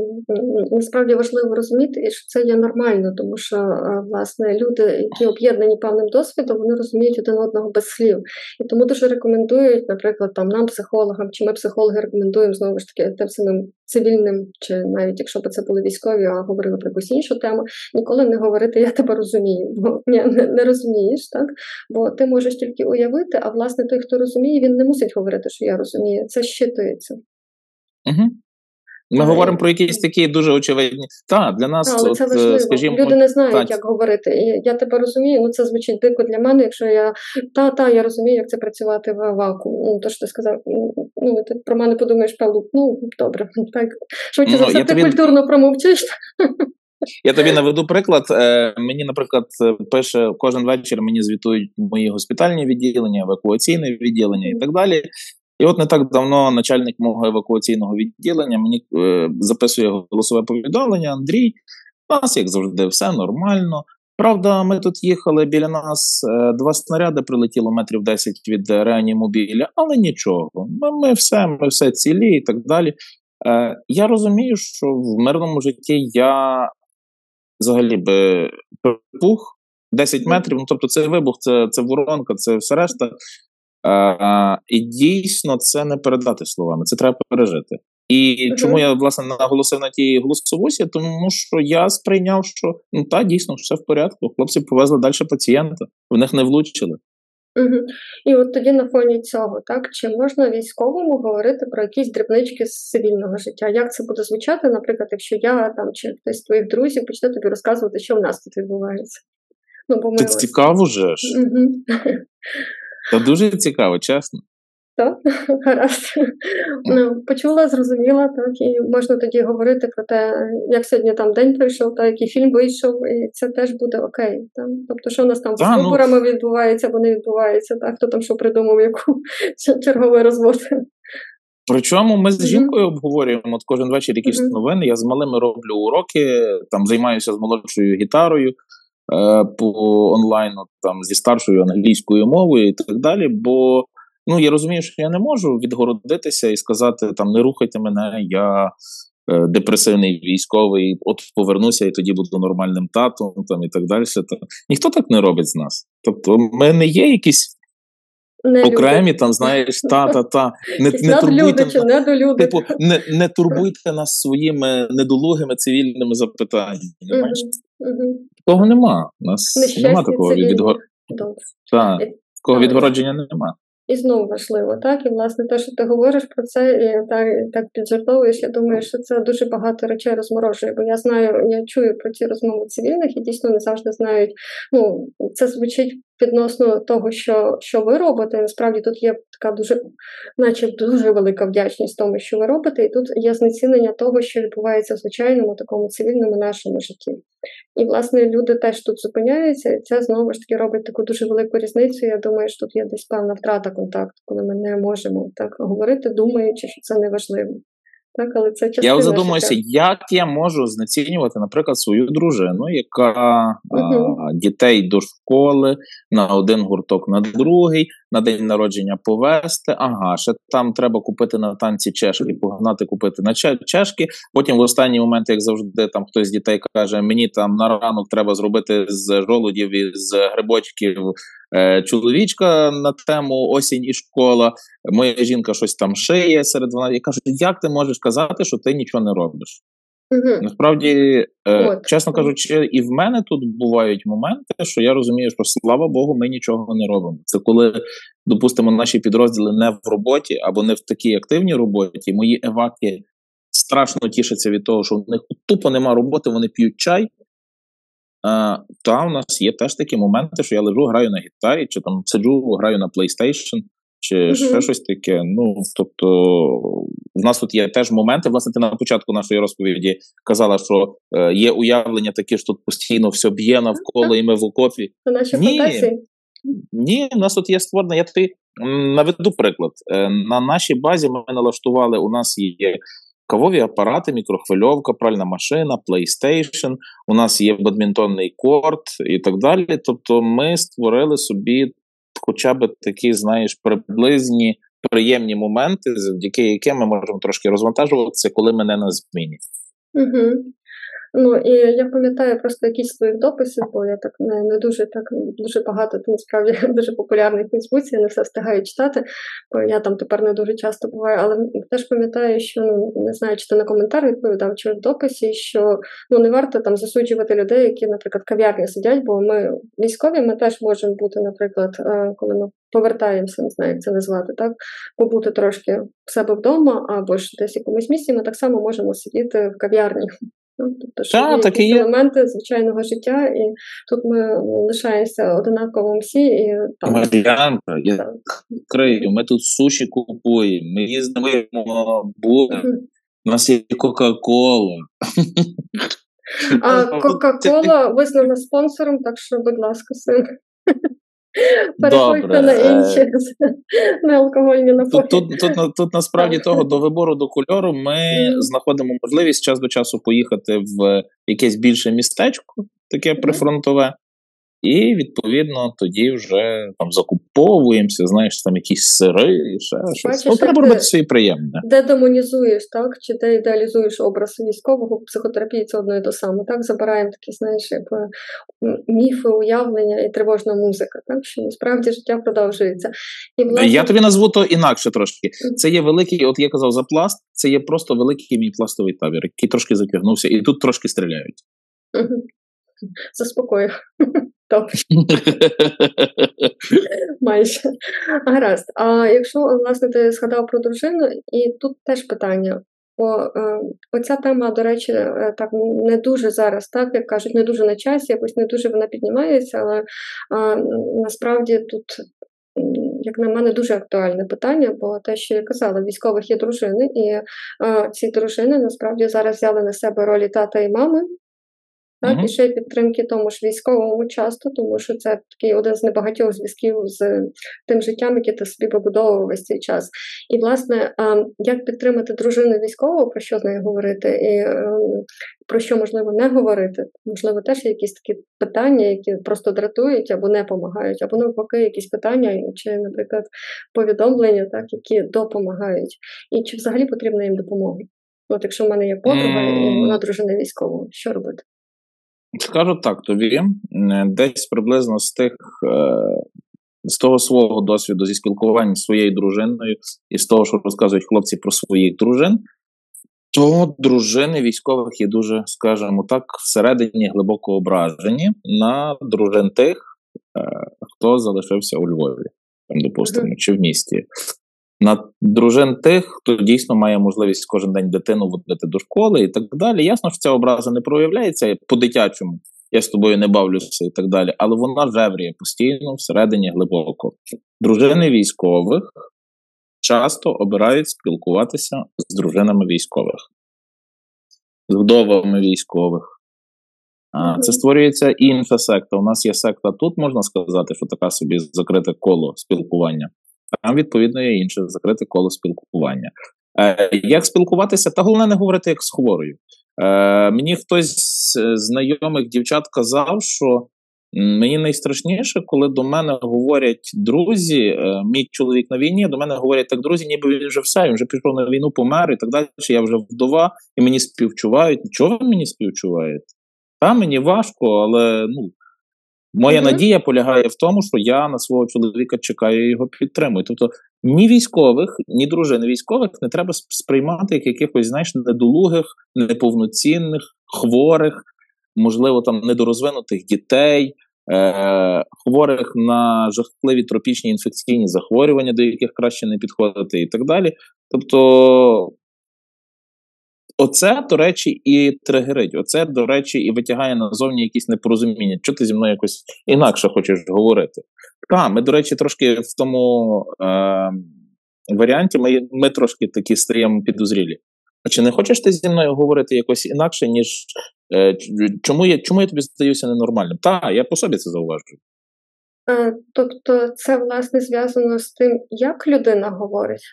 насправді важливо розуміти, що це є нормально, тому що е, власне люди, які об'єднані певним досвідом, вони розуміють один одного без слів. І тому дуже рекомендують, наприклад, там нам, психологам, чи ми психологи рекомендуємо знову ж таки тим самим цивільним, чи навіть якщо б це були військові, а говорили про якусь іншу тему, ніколи не говорити Я тебе розумію, бо <laughs> не, не розумієш, так? Бо ти можеш тільки уявити, а власне той, хто розуміє, він не мусить говорити, що я розумію. Це щитується. Угу. Ми говоримо про якісь такі дуже очевидні. Так, для нас але це важливо. скажімо, люди не знають, так. як говорити. І я тебе розумію. Ну це звучить дико для мене. Якщо я та та я розумію, як це працювати в вакуумі. Ну то що ти сказав, ну ти про мене подумаєш, певно, ну добре, <laughs> так швидше за Ну, все, ти тобі- культурно промовчиш. Я тобі наведу приклад. Е, мені, наприклад, е, пише кожен вечір мені звітують мої госпітальні відділення, евакуаційне відділення і так далі. І от не так давно начальник мого евакуаційного відділення мені е, записує голосове повідомлення. Андрій, у нас як завжди, все нормально. Правда, ми тут їхали біля нас е, два снаряди прилетіло метрів 10 від реанімобіля, але нічого. Ми, ми все, ми все цілі і так далі. Е, я розумію, що в мирному житті я взагалі би припух 10 метрів. Ну тобто, це вибух, це, це воронка, це все решта. Е, і дійсно це не передати словами, це треба пережити. І Мгм. чому я власне наголосив на тій голосовусі? Тому що я сприйняв, що ну та дійсно все в порядку. Хлопці повезли далі пацієнта, в них не влучили. Угу. І от тоді на фоні цього, так чи можна військовому говорити про якісь дрібнички з цивільного життя? Як це буде звучати, наприклад, якщо я там чи хтось з твоїх друзів почне тобі розказувати, що в нас тут відбувається? Ну, бо ми Це ось- цікаво же ж. Мгм. Та дуже цікаво, чесно. Так, <laughs> гаразд. Ну, почула, зрозуміла, так, і можна тоді говорити про те, як сьогодні там день пройшов, та який фільм вийшов, і це теж буде окей. Так? Тобто, що у нас там Та, з ну- відбувається або не відбувається, так? хто там що придумав, яку <laughs> черговий розвод. Причому ми з жінкою обговорюємо от кожен вечір якісь новини. Я з малими роблю уроки, там займаюся з молодшою гітарою по онлайну, там зі старшою англійською мовою і так далі. Бо ну я розумію, що я не можу відгородитися і сказати там не рухайте мене, я. е, Депресивний військовий, от повернуся і тоді буду нормальним татом, там і так далі. То ніхто так не робить з нас. Тобто, ми не є якісь Не люди. окремі, там знаєш, та та та не, не турбуйте. Типу, не, не турбуйте нас своїми недолугими цивільними запитаннями. Мгм. Мгм. Такого нема. У нас Нещасні нема такого цивільні. відго... Та, такого відгородження нема. І знову важливо, так? І власне те, що ти говориш про це, і так, так піджартовуєш, я думаю, що це дуже багато речей розморожує. Бо я знаю, я чую про ці розмови цивільних і дійсно не завжди знають. Ну, це звучить відносно того, що, що ви робите. Насправді тут є така дуже, наче дуже велика вдячність тому, що ви робите, і тут є знецінення того, що відбувається в звичайному такому цивільному нашому житті. І, власне, люди теж тут зупиняються, і це знову ж таки робить таку дуже велику різницю. Я думаю, що тут є десь певна втрата контакту, коли ми не можемо так говорити, думаючи, що це не важливо. Так, але це частина Я задумуюся, життя. як я можу знецінювати, наприклад, свою дружину, яка Мгм. а, дітей до школи на один гурток на другий, на день народження повезти. Ага, ще там треба купити на танці чешки, погнати купити на че- чешки. Потім в останній момент, як завжди, там хтось з дітей каже: мені там на ранок треба зробити з жолудів і з грибочків чоловічка на тему осінь і школа. Моя жінка щось там шиє серед вона. Я кажу, як ти можеш казати, що ти нічого не робиш? Мгм. Насправді, е, чесно кажучи, і в мене тут бувають моменти, що я розумію, що слава Богу, ми нічого не робимо. Це коли, допустимо, наші підрозділи не в роботі або не в такій активній роботі. Мої еваки страшно тішаться від того, що в них тупо нема роботи, вони п'ють чай. А, та у нас є теж такі моменти, що я лежу, граю на гітарі, чи там сиджу, граю на PlayStation, чи Мгм. ще щось таке. Ну тобто, в нас тут є теж моменти. Власне, ти на початку нашої розповіді казала, що е, є уявлення такі, що тут постійно все б'є навколо, і ми в окопі. Це наші Ні. фантазії. Ні, у нас тут є створена. Я тобі наведу приклад. Е, На нашій базі ми налаштували. У нас є кавові апарати, мікрохвильовка, пральна машина, PlayStation, У нас є бадмінтонний корт і так далі. Тобто, ми створили собі хоча б такі, знаєш, приблизні приємні моменти, завдяки яким ми можемо трошки розвантажуватися, коли ми не на зміні. Угу. Ну і я пам'ятаю просто якісь своїх дописів, бо я так не не дуже так дуже багато то насправді <laughs> дуже популярний в Фейсбуці, я не все встигаю читати, бо я там тепер не дуже часто буваю. Але теж пам'ятаю, що ну не знаю, чи ти на коментар відповідав, чи в дописі, що ну не варто там засуджувати людей, які, наприклад, кав'ярні сидять, бо ми військові, ми теж можемо бути, наприклад, е, коли ми повертаємося, не знаю, як це назвати, так побути трошки в себе вдома або ж десь в якомусь місці, ми так само можемо сидіти в кав'ярні. Ну, тобто, що Та, є так і є. елементи звичайного життя, і тут ми лишаємося одинаково всі, і там Мар'янка, я крию, ми тут суші купуємо, ми їздимо Мгм. у нас є Кока-Кола. А Кока-Кола визнана спонсором, так що, будь ласка, син. Переходьте на е, інші неалкогольні напої. Тут, тут, тут, на- тут насправді того до вибору до кольору ми знаходимо можливість час до часу поїхати в якесь більше містечко, таке прифронтове, і відповідно тоді вже там закуповуємося, знаєш, там якісь сири і ще щось. Ну, треба робити собі приємне. Де демонізуєш, так? Чи де ідеалізуєш образ військового, психотерапії це одно і те саме. Так, забираємо такі, знаєш, якби м, міфи, уявлення і тривожна музика, так? Що насправді життя продовжується. І, власне, Я тобі назву то інакше трошки. Це є великий, от я казав за пласт, це є просто великий мій пластовий табір, який трошки затягнувся, і тут трошки стріляють. Мгм. Заспокою. <laughs> Майже. Гаразд. А якщо власне ти згадав про дружину, і тут теж питання. Бо е, оця тема, до речі, е, так не дуже зараз, так як кажуть, не дуже на часі, якось не дуже вона піднімається, але е, насправді тут, як на мене, дуже актуальне питання, бо те, що я казала, військових є дружини, і е, ці дружини насправді зараз взяли на себе ролі тата і мами. Так, і ще й підтримки тому ж військовому часто, тому що це такий один з небагатьох зв'язків з тим життям, яке ти собі побудовував весь цей час. І, власне, як підтримати дружину військового, про що з нею говорити, і ем, про що можливо не говорити. Можливо, теж є якісь такі питання, які просто дратують або не допомагають, або навпаки, якісь питання, чи, наприклад, повідомлення, так, які допомагають. І чи взагалі потрібна їм допомога? От якщо в мене є подруга і вона дружина військового, що робити? Скажу так тобі, е, десь приблизно з тих е, з того свого досвіду зі спілкуванням з своєю дружиною і з того, що розказують хлопці про своїх дружин, то дружини військових є дуже, скажімо так, всередині глибоко ображені на дружин тих, е, хто залишився у Львові, там, допустимо, чи в місті. На дружин тих, хто дійсно має можливість кожен день дитину водити до школи і так далі. Ясно, що ця образа не проявляється по-дитячому. Я з тобою не бавлюся і так далі, але вона жевріє постійно всередині глибоко. Дружини військових часто обирають спілкуватися з дружинами військових, з вдовами військових. Це створюється інша секта. У нас є секта тут, можна сказати, що така собі закрите коло спілкування. Там, відповідно, є інше закрите коло спілкування. Е, як спілкуватися? Та головне не говорити як з хворою. Е, мені хтось з знайомих дівчат казав, що мені найстрашніше, коли до мене говорять друзі, е, мій чоловік на війні, до мене говорять так, друзі, ніби він вже все, він вже пішов на війну, помер і так далі. Я вже вдова, і мені співчувають. Чого ви мені співчуваєте? Та мені важко, але ну. Моя Мгм. надія полягає в тому, що я на свого чоловіка чекаю і його підтримую. Тобто ні військових, ні дружини військових не треба сприймати як якихось, знаєш, недолугих, неповноцінних, хворих, можливо, там недорозвинутих дітей, е- хворих на жахливі тропічні інфекційні захворювання, до яких краще не підходити, і так далі. Тобто. Оце, до речі, і тригерить. Оце, до речі, і витягає назовні якісь непорозуміння. Чого ти зі мною якось інакше хочеш говорити? Так, ми, до речі, трошки в тому е, варіанті ми, ми трошки такі стаємо підозрілі. А чи не хочеш ти зі мною говорити якось інакше, ніж е, чому, я, чому я тобі здаюся ненормальним? Так, я по собі це зауважую. Е, Тобто це власне зв'язано з тим, як людина говорить.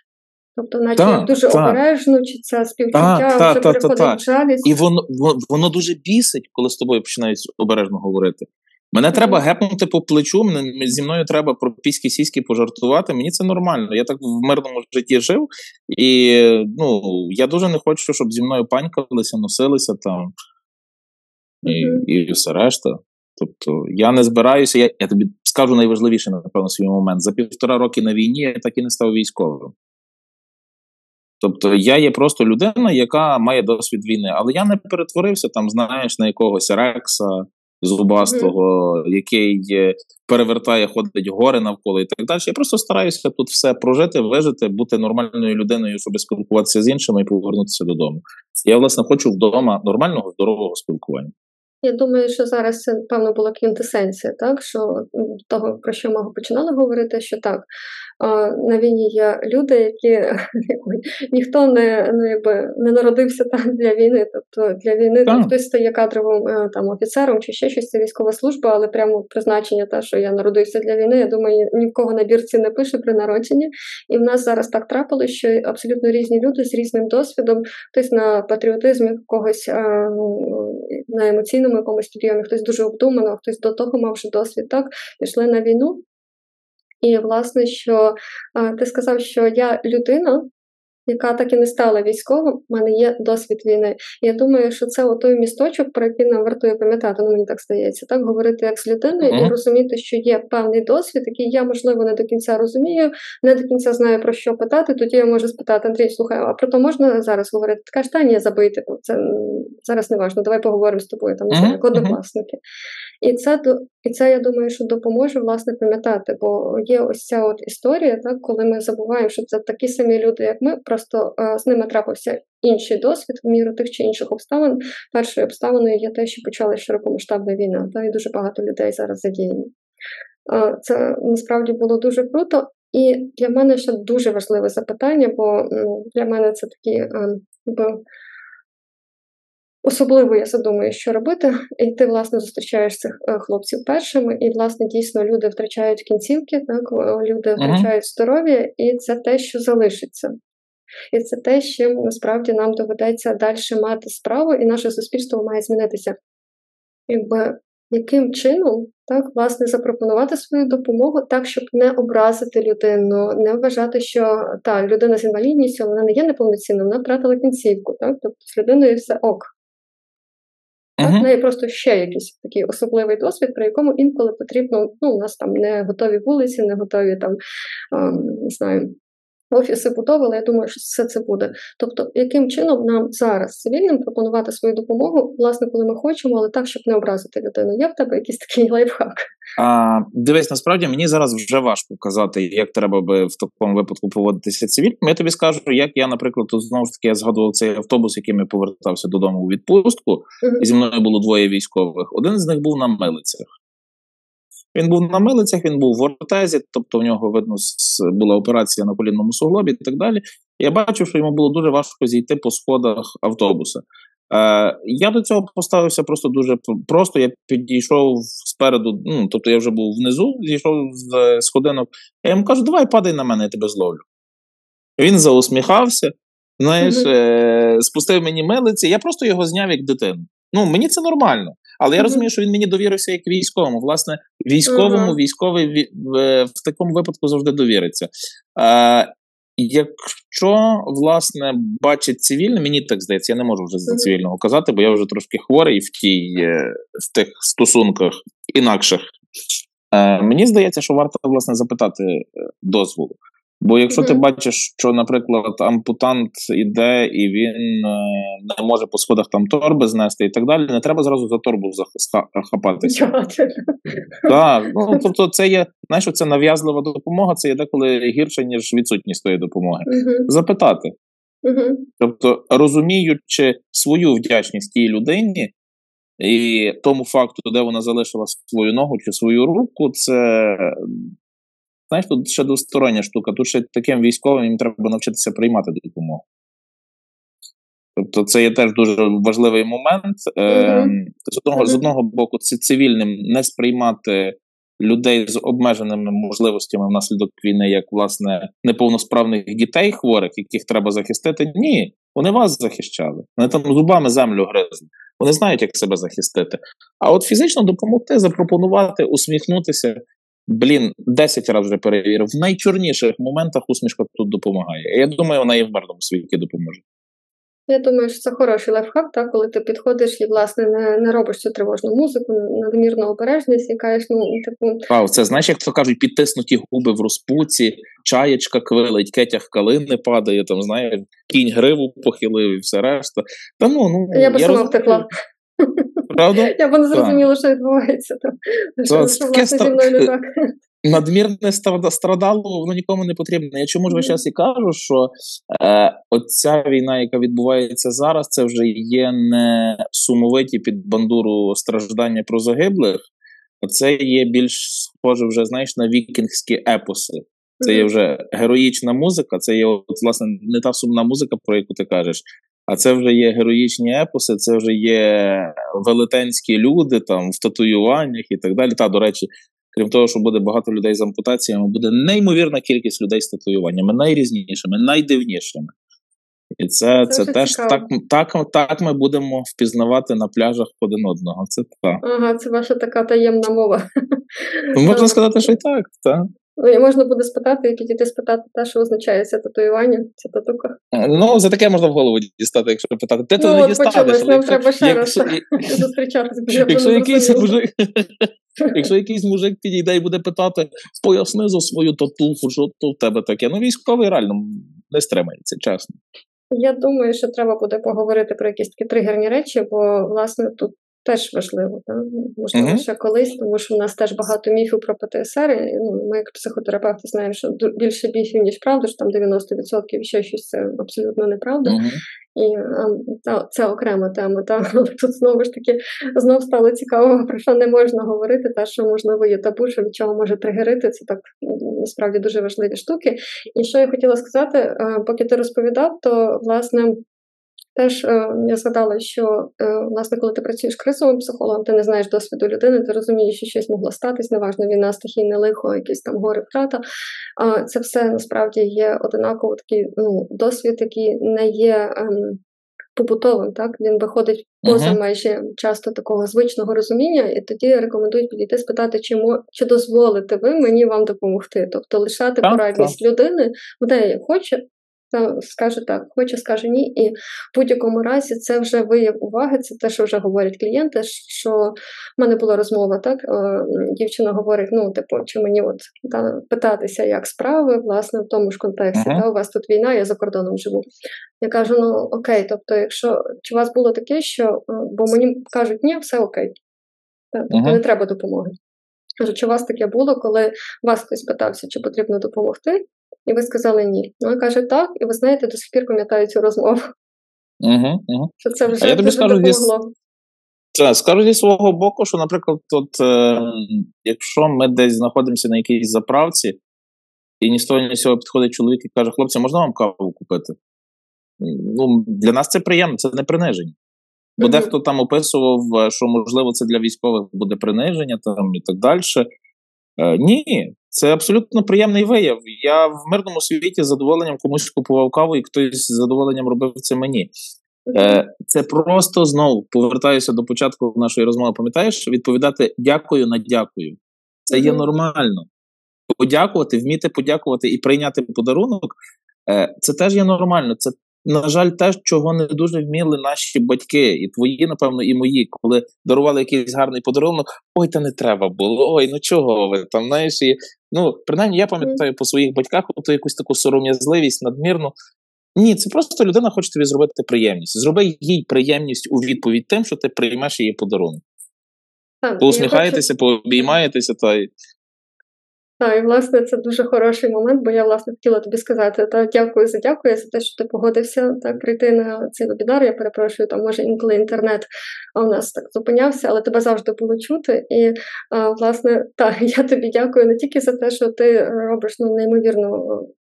Тобто, наче Так, дуже так. обережно, чи це співчуття Так, вже переходить жалість. І воно, воно, дуже бісить, коли з тобою починають обережно говорити. Мене Мгм. треба гепнути по плечу, мене, зі мною треба про піські сіськи пожартувати. Мені це нормально. Я так в мирному житті жив, і ну, я дуже не хочу, щоб зі мною панькалися, носилися там. і, і все решта. Тобто я не збираюся, я, я тобі скажу найважливіше, напевно, свій момент. За півтора роки на війні я так і не став військовим. Тобто я є просто людина, яка має досвід війни, але я не перетворився там, знаєш, на якогось рекса зубастого, mm-hmm. який перевертає, ходить гори навколо і так далі. Я просто стараюся тут все прожити, вижити, бути нормальною людиною, щоб спілкуватися з іншими і повернутися додому. Я, власне, хочу вдома нормального, здорового спілкування. Я думаю, що зараз це певно була квінтесенція, так що того, про що ми починали говорити, що так, на війні є люди, які <laughs> ніхто не ну, якби, не народився там для війни. Тобто для війни там, хтось стає кадровим е, там офіцером чи ще щось, це військова служба, але прямо призначення, те, що я народився для війни, я думаю, ні в кого на бірці не пише при народженні. І в нас зараз так трапилося, що абсолютно різні люди з різним досвідом, хтось на патріотизмі, когось ну, на емоційному якомусь підйомі, хтось дуже обдумано, хтось до того мав вже досвід, так пішли на війну. І, власне, що а, ти сказав, що я людина, яка так і не стала військовим, в мене є досвід війни. Я думаю, що це той місточок, про який нам вартує пам'ятати, ну мені так здається, так говорити як з людиною mm-hmm. і розуміти, що є певний досвід, який я, можливо, не до кінця розумію, не до кінця знаю про що питати. Тоді я можу спитати Андрій, слухай, а про то можна зараз говорити? Ти кажеш, та ні, забити, це зараз не важно, давай поговоримо з тобою, там mm-hmm. як однокласники. І це і це, я думаю, що допоможе власне пам'ятати, бо є ось ця от історія, так, коли ми забуваємо, що це такі самі люди, як ми, просто а, з ними трапився інший досвід в міру тих чи інших обставин. Першою обставиною є те, що почала широкомасштабна війна, та і дуже багато людей зараз задіяні. А, Це насправді було дуже круто. І для мене ще дуже важливе запитання, бо для мене це такі. А, Особливо я задумаю, що робити, і ти, власне, зустрічаєш цих е, хлопців першими, і, власне, дійсно люди втрачають кінцівки, так люди втрачають здоров'я, і це те, що залишиться. І це те, з чим насправді нам доведеться далі мати справу, і наше суспільство має змінитися. Якби яким чином так, власне, запропонувати свою допомогу так, щоб не образити людину, не вважати, що та людина з інвалідністю вона не є неповноцінною, вона втратила кінцівку. Так? Тобто з людиною все ок. Так, в неї просто ще якийсь такий особливий досвід, при якому інколи потрібно, ну, у нас там не готові вулиці, не готові там, не знаю, офіси будовили, я думаю, що все це буде. Тобто, яким чином нам зараз цивільним пропонувати свою допомогу, власне, коли ми хочемо, але так, щоб не образити людину. Є в тебе якийсь такий лайфхак? А, Дивись, насправді мені зараз вже важко казати, як треба би в такому випадку поводитися цивільним. Я тобі скажу, як я, наприклад, тут знову ж таки я згадував цей автобус, яким я повертався додому у відпустку, uh-huh. і зі мною було двоє військових. Один з них був на милицях. Він був на милицях, він був в ортезі, тобто в нього видно була операція на колінному суглобі і так далі. Я бачив, що йому було дуже важко зійти по сходах автобуса. Е, Я до цього поставився просто дуже просто. Я підійшов спереду, ну тобто я вже був внизу, зійшов з сходинок. Я йому кажу, давай падай на мене, я тебе зловлю. Він заусміхався, знаєш, е, спустив мені милиці, я просто його зняв як дитину. Ну, мені це нормально. Але я розумію, що він мені довірився як військовому. Власне, військовому, військовий в, в такому випадку завжди довіриться. Якщо власне бачить цивільне, мені так здається, я не можу вже за цивільного казати, бо я вже трошки хворий в тій е, в тих стосунках інакших. Е, Мені здається, що варто власне запитати е, дозволу. Бо якщо ти бачиш, що, наприклад, ампутант іде і він е, не може по сходах там торби знести і так далі, не треба зразу за торбу захапатися. Так, ну тобто, це є, знаєш, це нав'язлива допомога, це є деколи гірше, ніж відсутність тої допомоги. Запитати. Тобто, розуміючи свою вдячність тій людині і тому факту, де вона залишила свою ногу чи свою руку, це Знаєш, тут ще двостороння штука. Тут ще таким військовим їм треба навчитися приймати допомогу. Тобто, це є теж дуже важливий момент. Mm-hmm. З одного mm-hmm. з одного боку, це цивільним не сприймати людей з обмеженими можливостями внаслідок війни, як власне неповносправних дітей хворих, яких треба захистити. Ні, вони вас захищали. Вони там зубами землю гризли. Вони знають, як себе захистити. А от фізично допомогти, запропонувати, усміхнутися блін, 10 разів вже перевірив. В найчорніших моментах усмішка тут допомагає. Я думаю, вона і в мирному світі допоможе. Я думаю, що це хороший лайфхак, так, коли ти підходиш і, власне, не не робиш цю тривожну музику, надмірну обережність кажеш, ну, типу. Вау, це знаєш, як то кажуть, підтиснуті губи в розпуці, чаєчка квилить, кетях калини падає, там, знаєш, кінь гриву похилив і все решта. Та ну, ну, Я би сама втекла. Правда? Я б не зрозуміла, що відбувається. Там. Що, що, власне, зі мною не так надмірне страдало, воно нікому не потрібно. Я чому ж весь час і кажу, що е, оця війна, яка відбувається зараз, це вже є не сумовиті під бандуру страждання про загиблих, а це є більш схоже вже знаєш на вікінгські епоси. Це є вже героїчна музика, це є от, власне не та сумна музика, про яку ти кажеш. А це вже є героїчні епоси, це вже є велетенські люди там в татуюваннях і так далі. Та, до речі, Крім того, що буде багато людей з ампутаціями, буде неймовірна кількість людей з татуюваннями, найрізнішими, найдивнішими. І це це, це теж так так, так ми будемо впізнавати на пляжах один одного. Це так. Ага, це ваша така таємна мова. Можна сказати, що і так. так. Ну, і можна буде спитати і підійти спитати те, що означає це татуювання, це татука. Ну, за таке можна в голову дістати, якщо питати. Де ну, ти не дістанеш? Нам треба ще раз <laughs> зустрічатися. Якщо якийсь мужик <laughs> Якщо якийсь мужик підійде і буде питати, поясни за свою татуху, що то в тебе таке. Ну, військовий реально не стримається, чесно. Я думаю, що треба буде поговорити про якісь такі тригерні речі, бо, власне, тут теж важливо, так? можливо, uh-huh. ще колись, тому що в нас теж багато міфів про ПТСР. І, ну, Ми, як психотерапевти, знаємо, що більше міфів, ніж правда, що там 90% ще щось це абсолютно неправда. Uh-huh. І та, це окрема тема. Та тут знову ж таки знов стало цікаво, про що не можна говорити, та що можливо є табу, що від чого може тригерити. Це так насправді дуже важливі штуки. І що я хотіла сказати, поки ти розповідав, то власне. Теж е, я згадала, що е, власне, коли ти працюєш кризовим психологом, ти не знаєш досвіду людини, ти розумієш, що щось могло статись, неважно війна, стихійне лихо, якісь там гори втрата. Це все насправді є одинаково такий ну, досвід, який не є ем, побутовим. Так він виходить поза uh-huh. майже часто такого звичного розуміння, і тоді рекомендують підійти спитати, чи мо, чи дозволите ви мені вам допомогти, тобто лишати порадність людини, в неї хоче скаже так, хоче, скаже ні. І в будь-якому разі це вже вияв уваги, це те, що вже говорять клієнти. Що в мене була розмова, так дівчина говорить: ну, типу, чи мені от та, питатися, як справи, власне, в тому ж контексті, uh-huh. та у вас тут війна, я за кордоном живу. Я кажу: ну окей, тобто, якщо чи у вас було таке, що бо мені кажуть, ні, все окей, тобто uh-huh. не треба допомоги. Кажу, чи у вас таке було, коли вас хтось питався, чи потрібно допомогти? І ви сказали ні. Ну, він каже, так, і ви знаєте, до сих пір пам'ятаю цю розмову. Угу, угу. Що це вже а я тобі скажу, допомогло. Це, скажу зі свого боку, що, наприклад, от, е, якщо ми десь знаходимося на якійсь заправці, і ні з того, ні з цього підходить чоловік і каже, хлопці, можна вам каву купити? Ну, Для нас це приємно, це не приниження. Бо mm-hmm. дехто там описував, що можливо це для військових буде приниження там і так далі. Е, ні, це абсолютно приємний вияв. Я в мирному світі з задоволенням комусь купував каву, і хтось з задоволенням робив це мені. Е, Це просто знову повертаюся до початку нашої розмови. Пам'ятаєш, відповідати дякую на дякую. Це є нормально. Подякувати, вміти подякувати і прийняти подарунок. Е, Це теж є нормально. Це на жаль, те, чого не дуже вміли наші батьки, і твої, напевно, і мої, коли дарували якийсь гарний подарунок, ой, та не треба було, ой, ну чого ви там, знаєш, і ну, принаймні, я пам'ятаю по своїх батьках то якусь таку сором'язливість, надмірну. Ні, це просто людина хоче тобі зробити приємність. Зроби їй приємність у відповідь тим, що ти приймеш її подарунок. Поусміхаєтеся, пообіймаєтеся, та так, і власне це дуже хороший момент, бо я власне хотіла тобі сказати та дякую за дякую за те, що ти погодився так прийти на цей вебінар. Я перепрошую, там може інколи інтернет у нас так зупинявся, але тебе завжди було чути. І власне, так, <laughs> я тобі дякую не тільки за те, що ти робиш ну неймовірно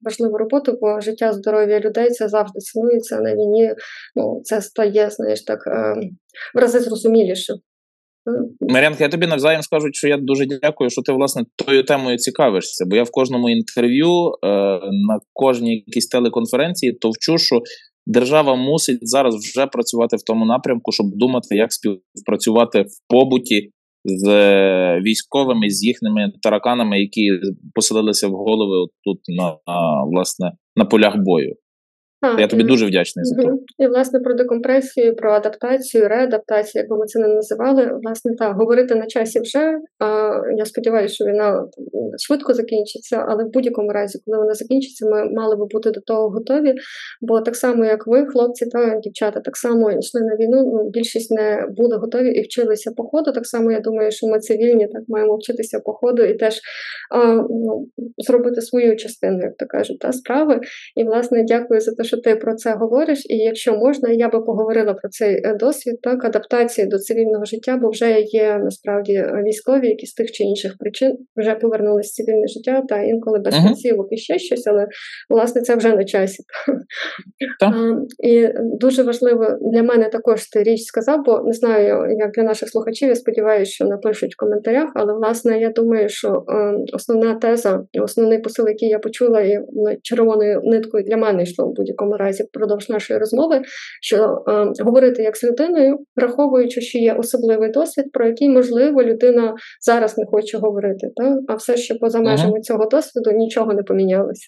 важливу роботу, бо життя здоров'я людей це завжди цінується на війні. Ну це стає, знаєш, так ем, в рази зрозуміліше. Марянка, я тобі навзаєм скажу, що я дуже дякую, що ти власне тою темою цікавишся. Бо я в кожному інтерв'ю, е, на кожній якійсь телеконференції товчу, що держава мусить зараз вже працювати в тому напрямку, щоб думати, як співпрацювати в побуті з е, військовими, з їхніми тараканами, які поселилися в голови тут на, на власне на полях бою. А, Я тобі і- дуже вдячний за це. І власне про декомпресію, про адаптацію, реадаптацію, як би ми це не називали. Власне, так, говорити на часі вже. А, я сподіваюся, що війна швидко закінчиться, але в будь-якому разі, коли вона закінчиться, ми мали би бути до того готові. Бо так само, як ви, хлопці та дівчата, так само йшли на війну. Ну, більшість не були готові і вчилися по ходу. Так само я думаю, що ми цивільні так маємо вчитися по ходу і теж а, ну, зробити свою частину, як то кажуть, та справи. І власне дякую за те, що ти про це говориш. І якщо можна, я би поговорила про цей е, досвід, так адаптації до цивільного життя, бо вже є насправді е, військові, які з тих чи інших причин вже повернулися в цивільне життя, та інколи без кінцівок і ще щось, але власне це вже на часі. А, І дуже важливо для мене також ти річ сказав, бо не знаю, як для наших слухачів, я сподіваюся, що напишуть в коментарях. Але власне я думаю, що е, основна теза, основний посил, який я почула, і ну, червоною ниткою для мене йшло в будь-якому разі впродовж нашої розмови, що е, говорити як з людиною, враховуючи, що є особливий досвід, про який можливо людина зараз не хоче говорити, та а все ще поза межами цього досвіду нічого не помінялося.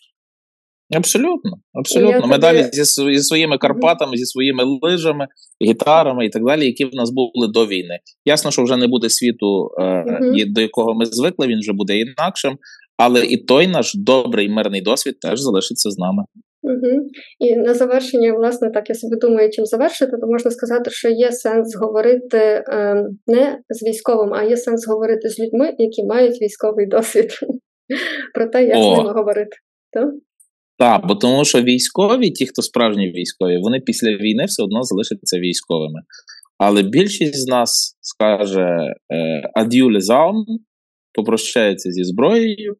Абсолютно, абсолютно. Ми далі зі, зі своїми Карпатами, зі своїми лижами, гітарами і так далі, які в нас були до війни. Ясно, що вже не буде світу, е, до якого ми звикли, він вже буде інакшим. Але і той наш добрий мирний досвід теж залишиться з нами. Угу. І на завершення, власне, так я собі думаю, чим завершити, то можна сказати, що є сенс говорити ем, не з військовим, а є сенс говорити з людьми, які мають військовий досвід <laughs> про те, як О. з ними говорити. Так? Так, бо тому що військові, ті, хто справжні військові, вони після війни все одно залишаться військовими. Але більшість з нас скаже ад'ю лезаун, попрощається зі зброєю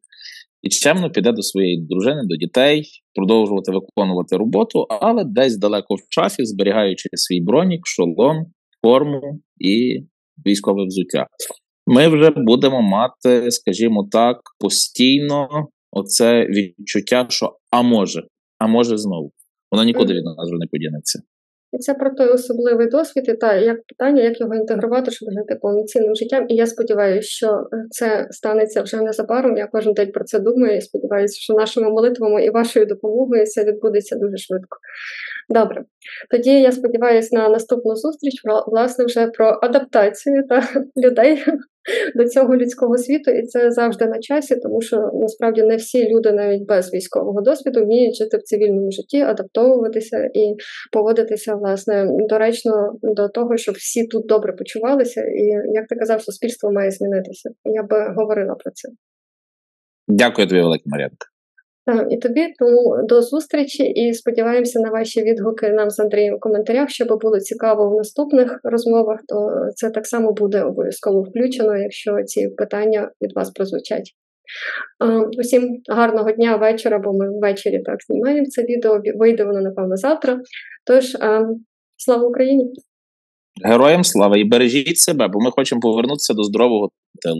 і чемно піде до своєї дружини, до дітей, продовжувати виконувати роботу, але десь далеко в часі, зберігаючи свій бронік, шолом, форму і військове взуття. Ми вже будемо мати, скажімо так, постійно оце відчуття, що а може, а може знову. Воно нікуди від нас вже не подінеться. І це про той особливий досвід, і та як питання, як його інтегрувати, щоб жити повноцінним життям. І я сподіваюся, що е, це станеться вже незабаром. Я кожен день про це думаю. і Сподіваюся, що нашими молитвами і вашою допомогою це відбудеться дуже швидко. Добре, тоді я сподіваюся на наступну зустріч, про власне вже про адаптацію та <laughs> людей <laughs> до цього людського світу, і це завжди на часі, тому що насправді не всі люди, навіть без військового досвіду, вміють жити в цивільному житті, адаптовуватися і поводитися власне доречно до того, щоб всі тут добре почувалися. І як ти казав, суспільство має змінитися. Я би говорила про це. Дякую тобі, Велика Мар'янка. Так, і тобі тому до зустрічі і сподіваємося на ваші відгуки нам з Андрієм в коментарях, щоб було цікаво в наступних розмовах, то це так само буде обов'язково включено, якщо ці питання від вас прозвучать. Усім гарного дня, вечора, бо ми ввечері так знімаємо це відео. Вийде воно, напевно, завтра. Тож, слава Україні! Героям слава і бережіть себе, бо ми хочемо повернутися до здорового тилу.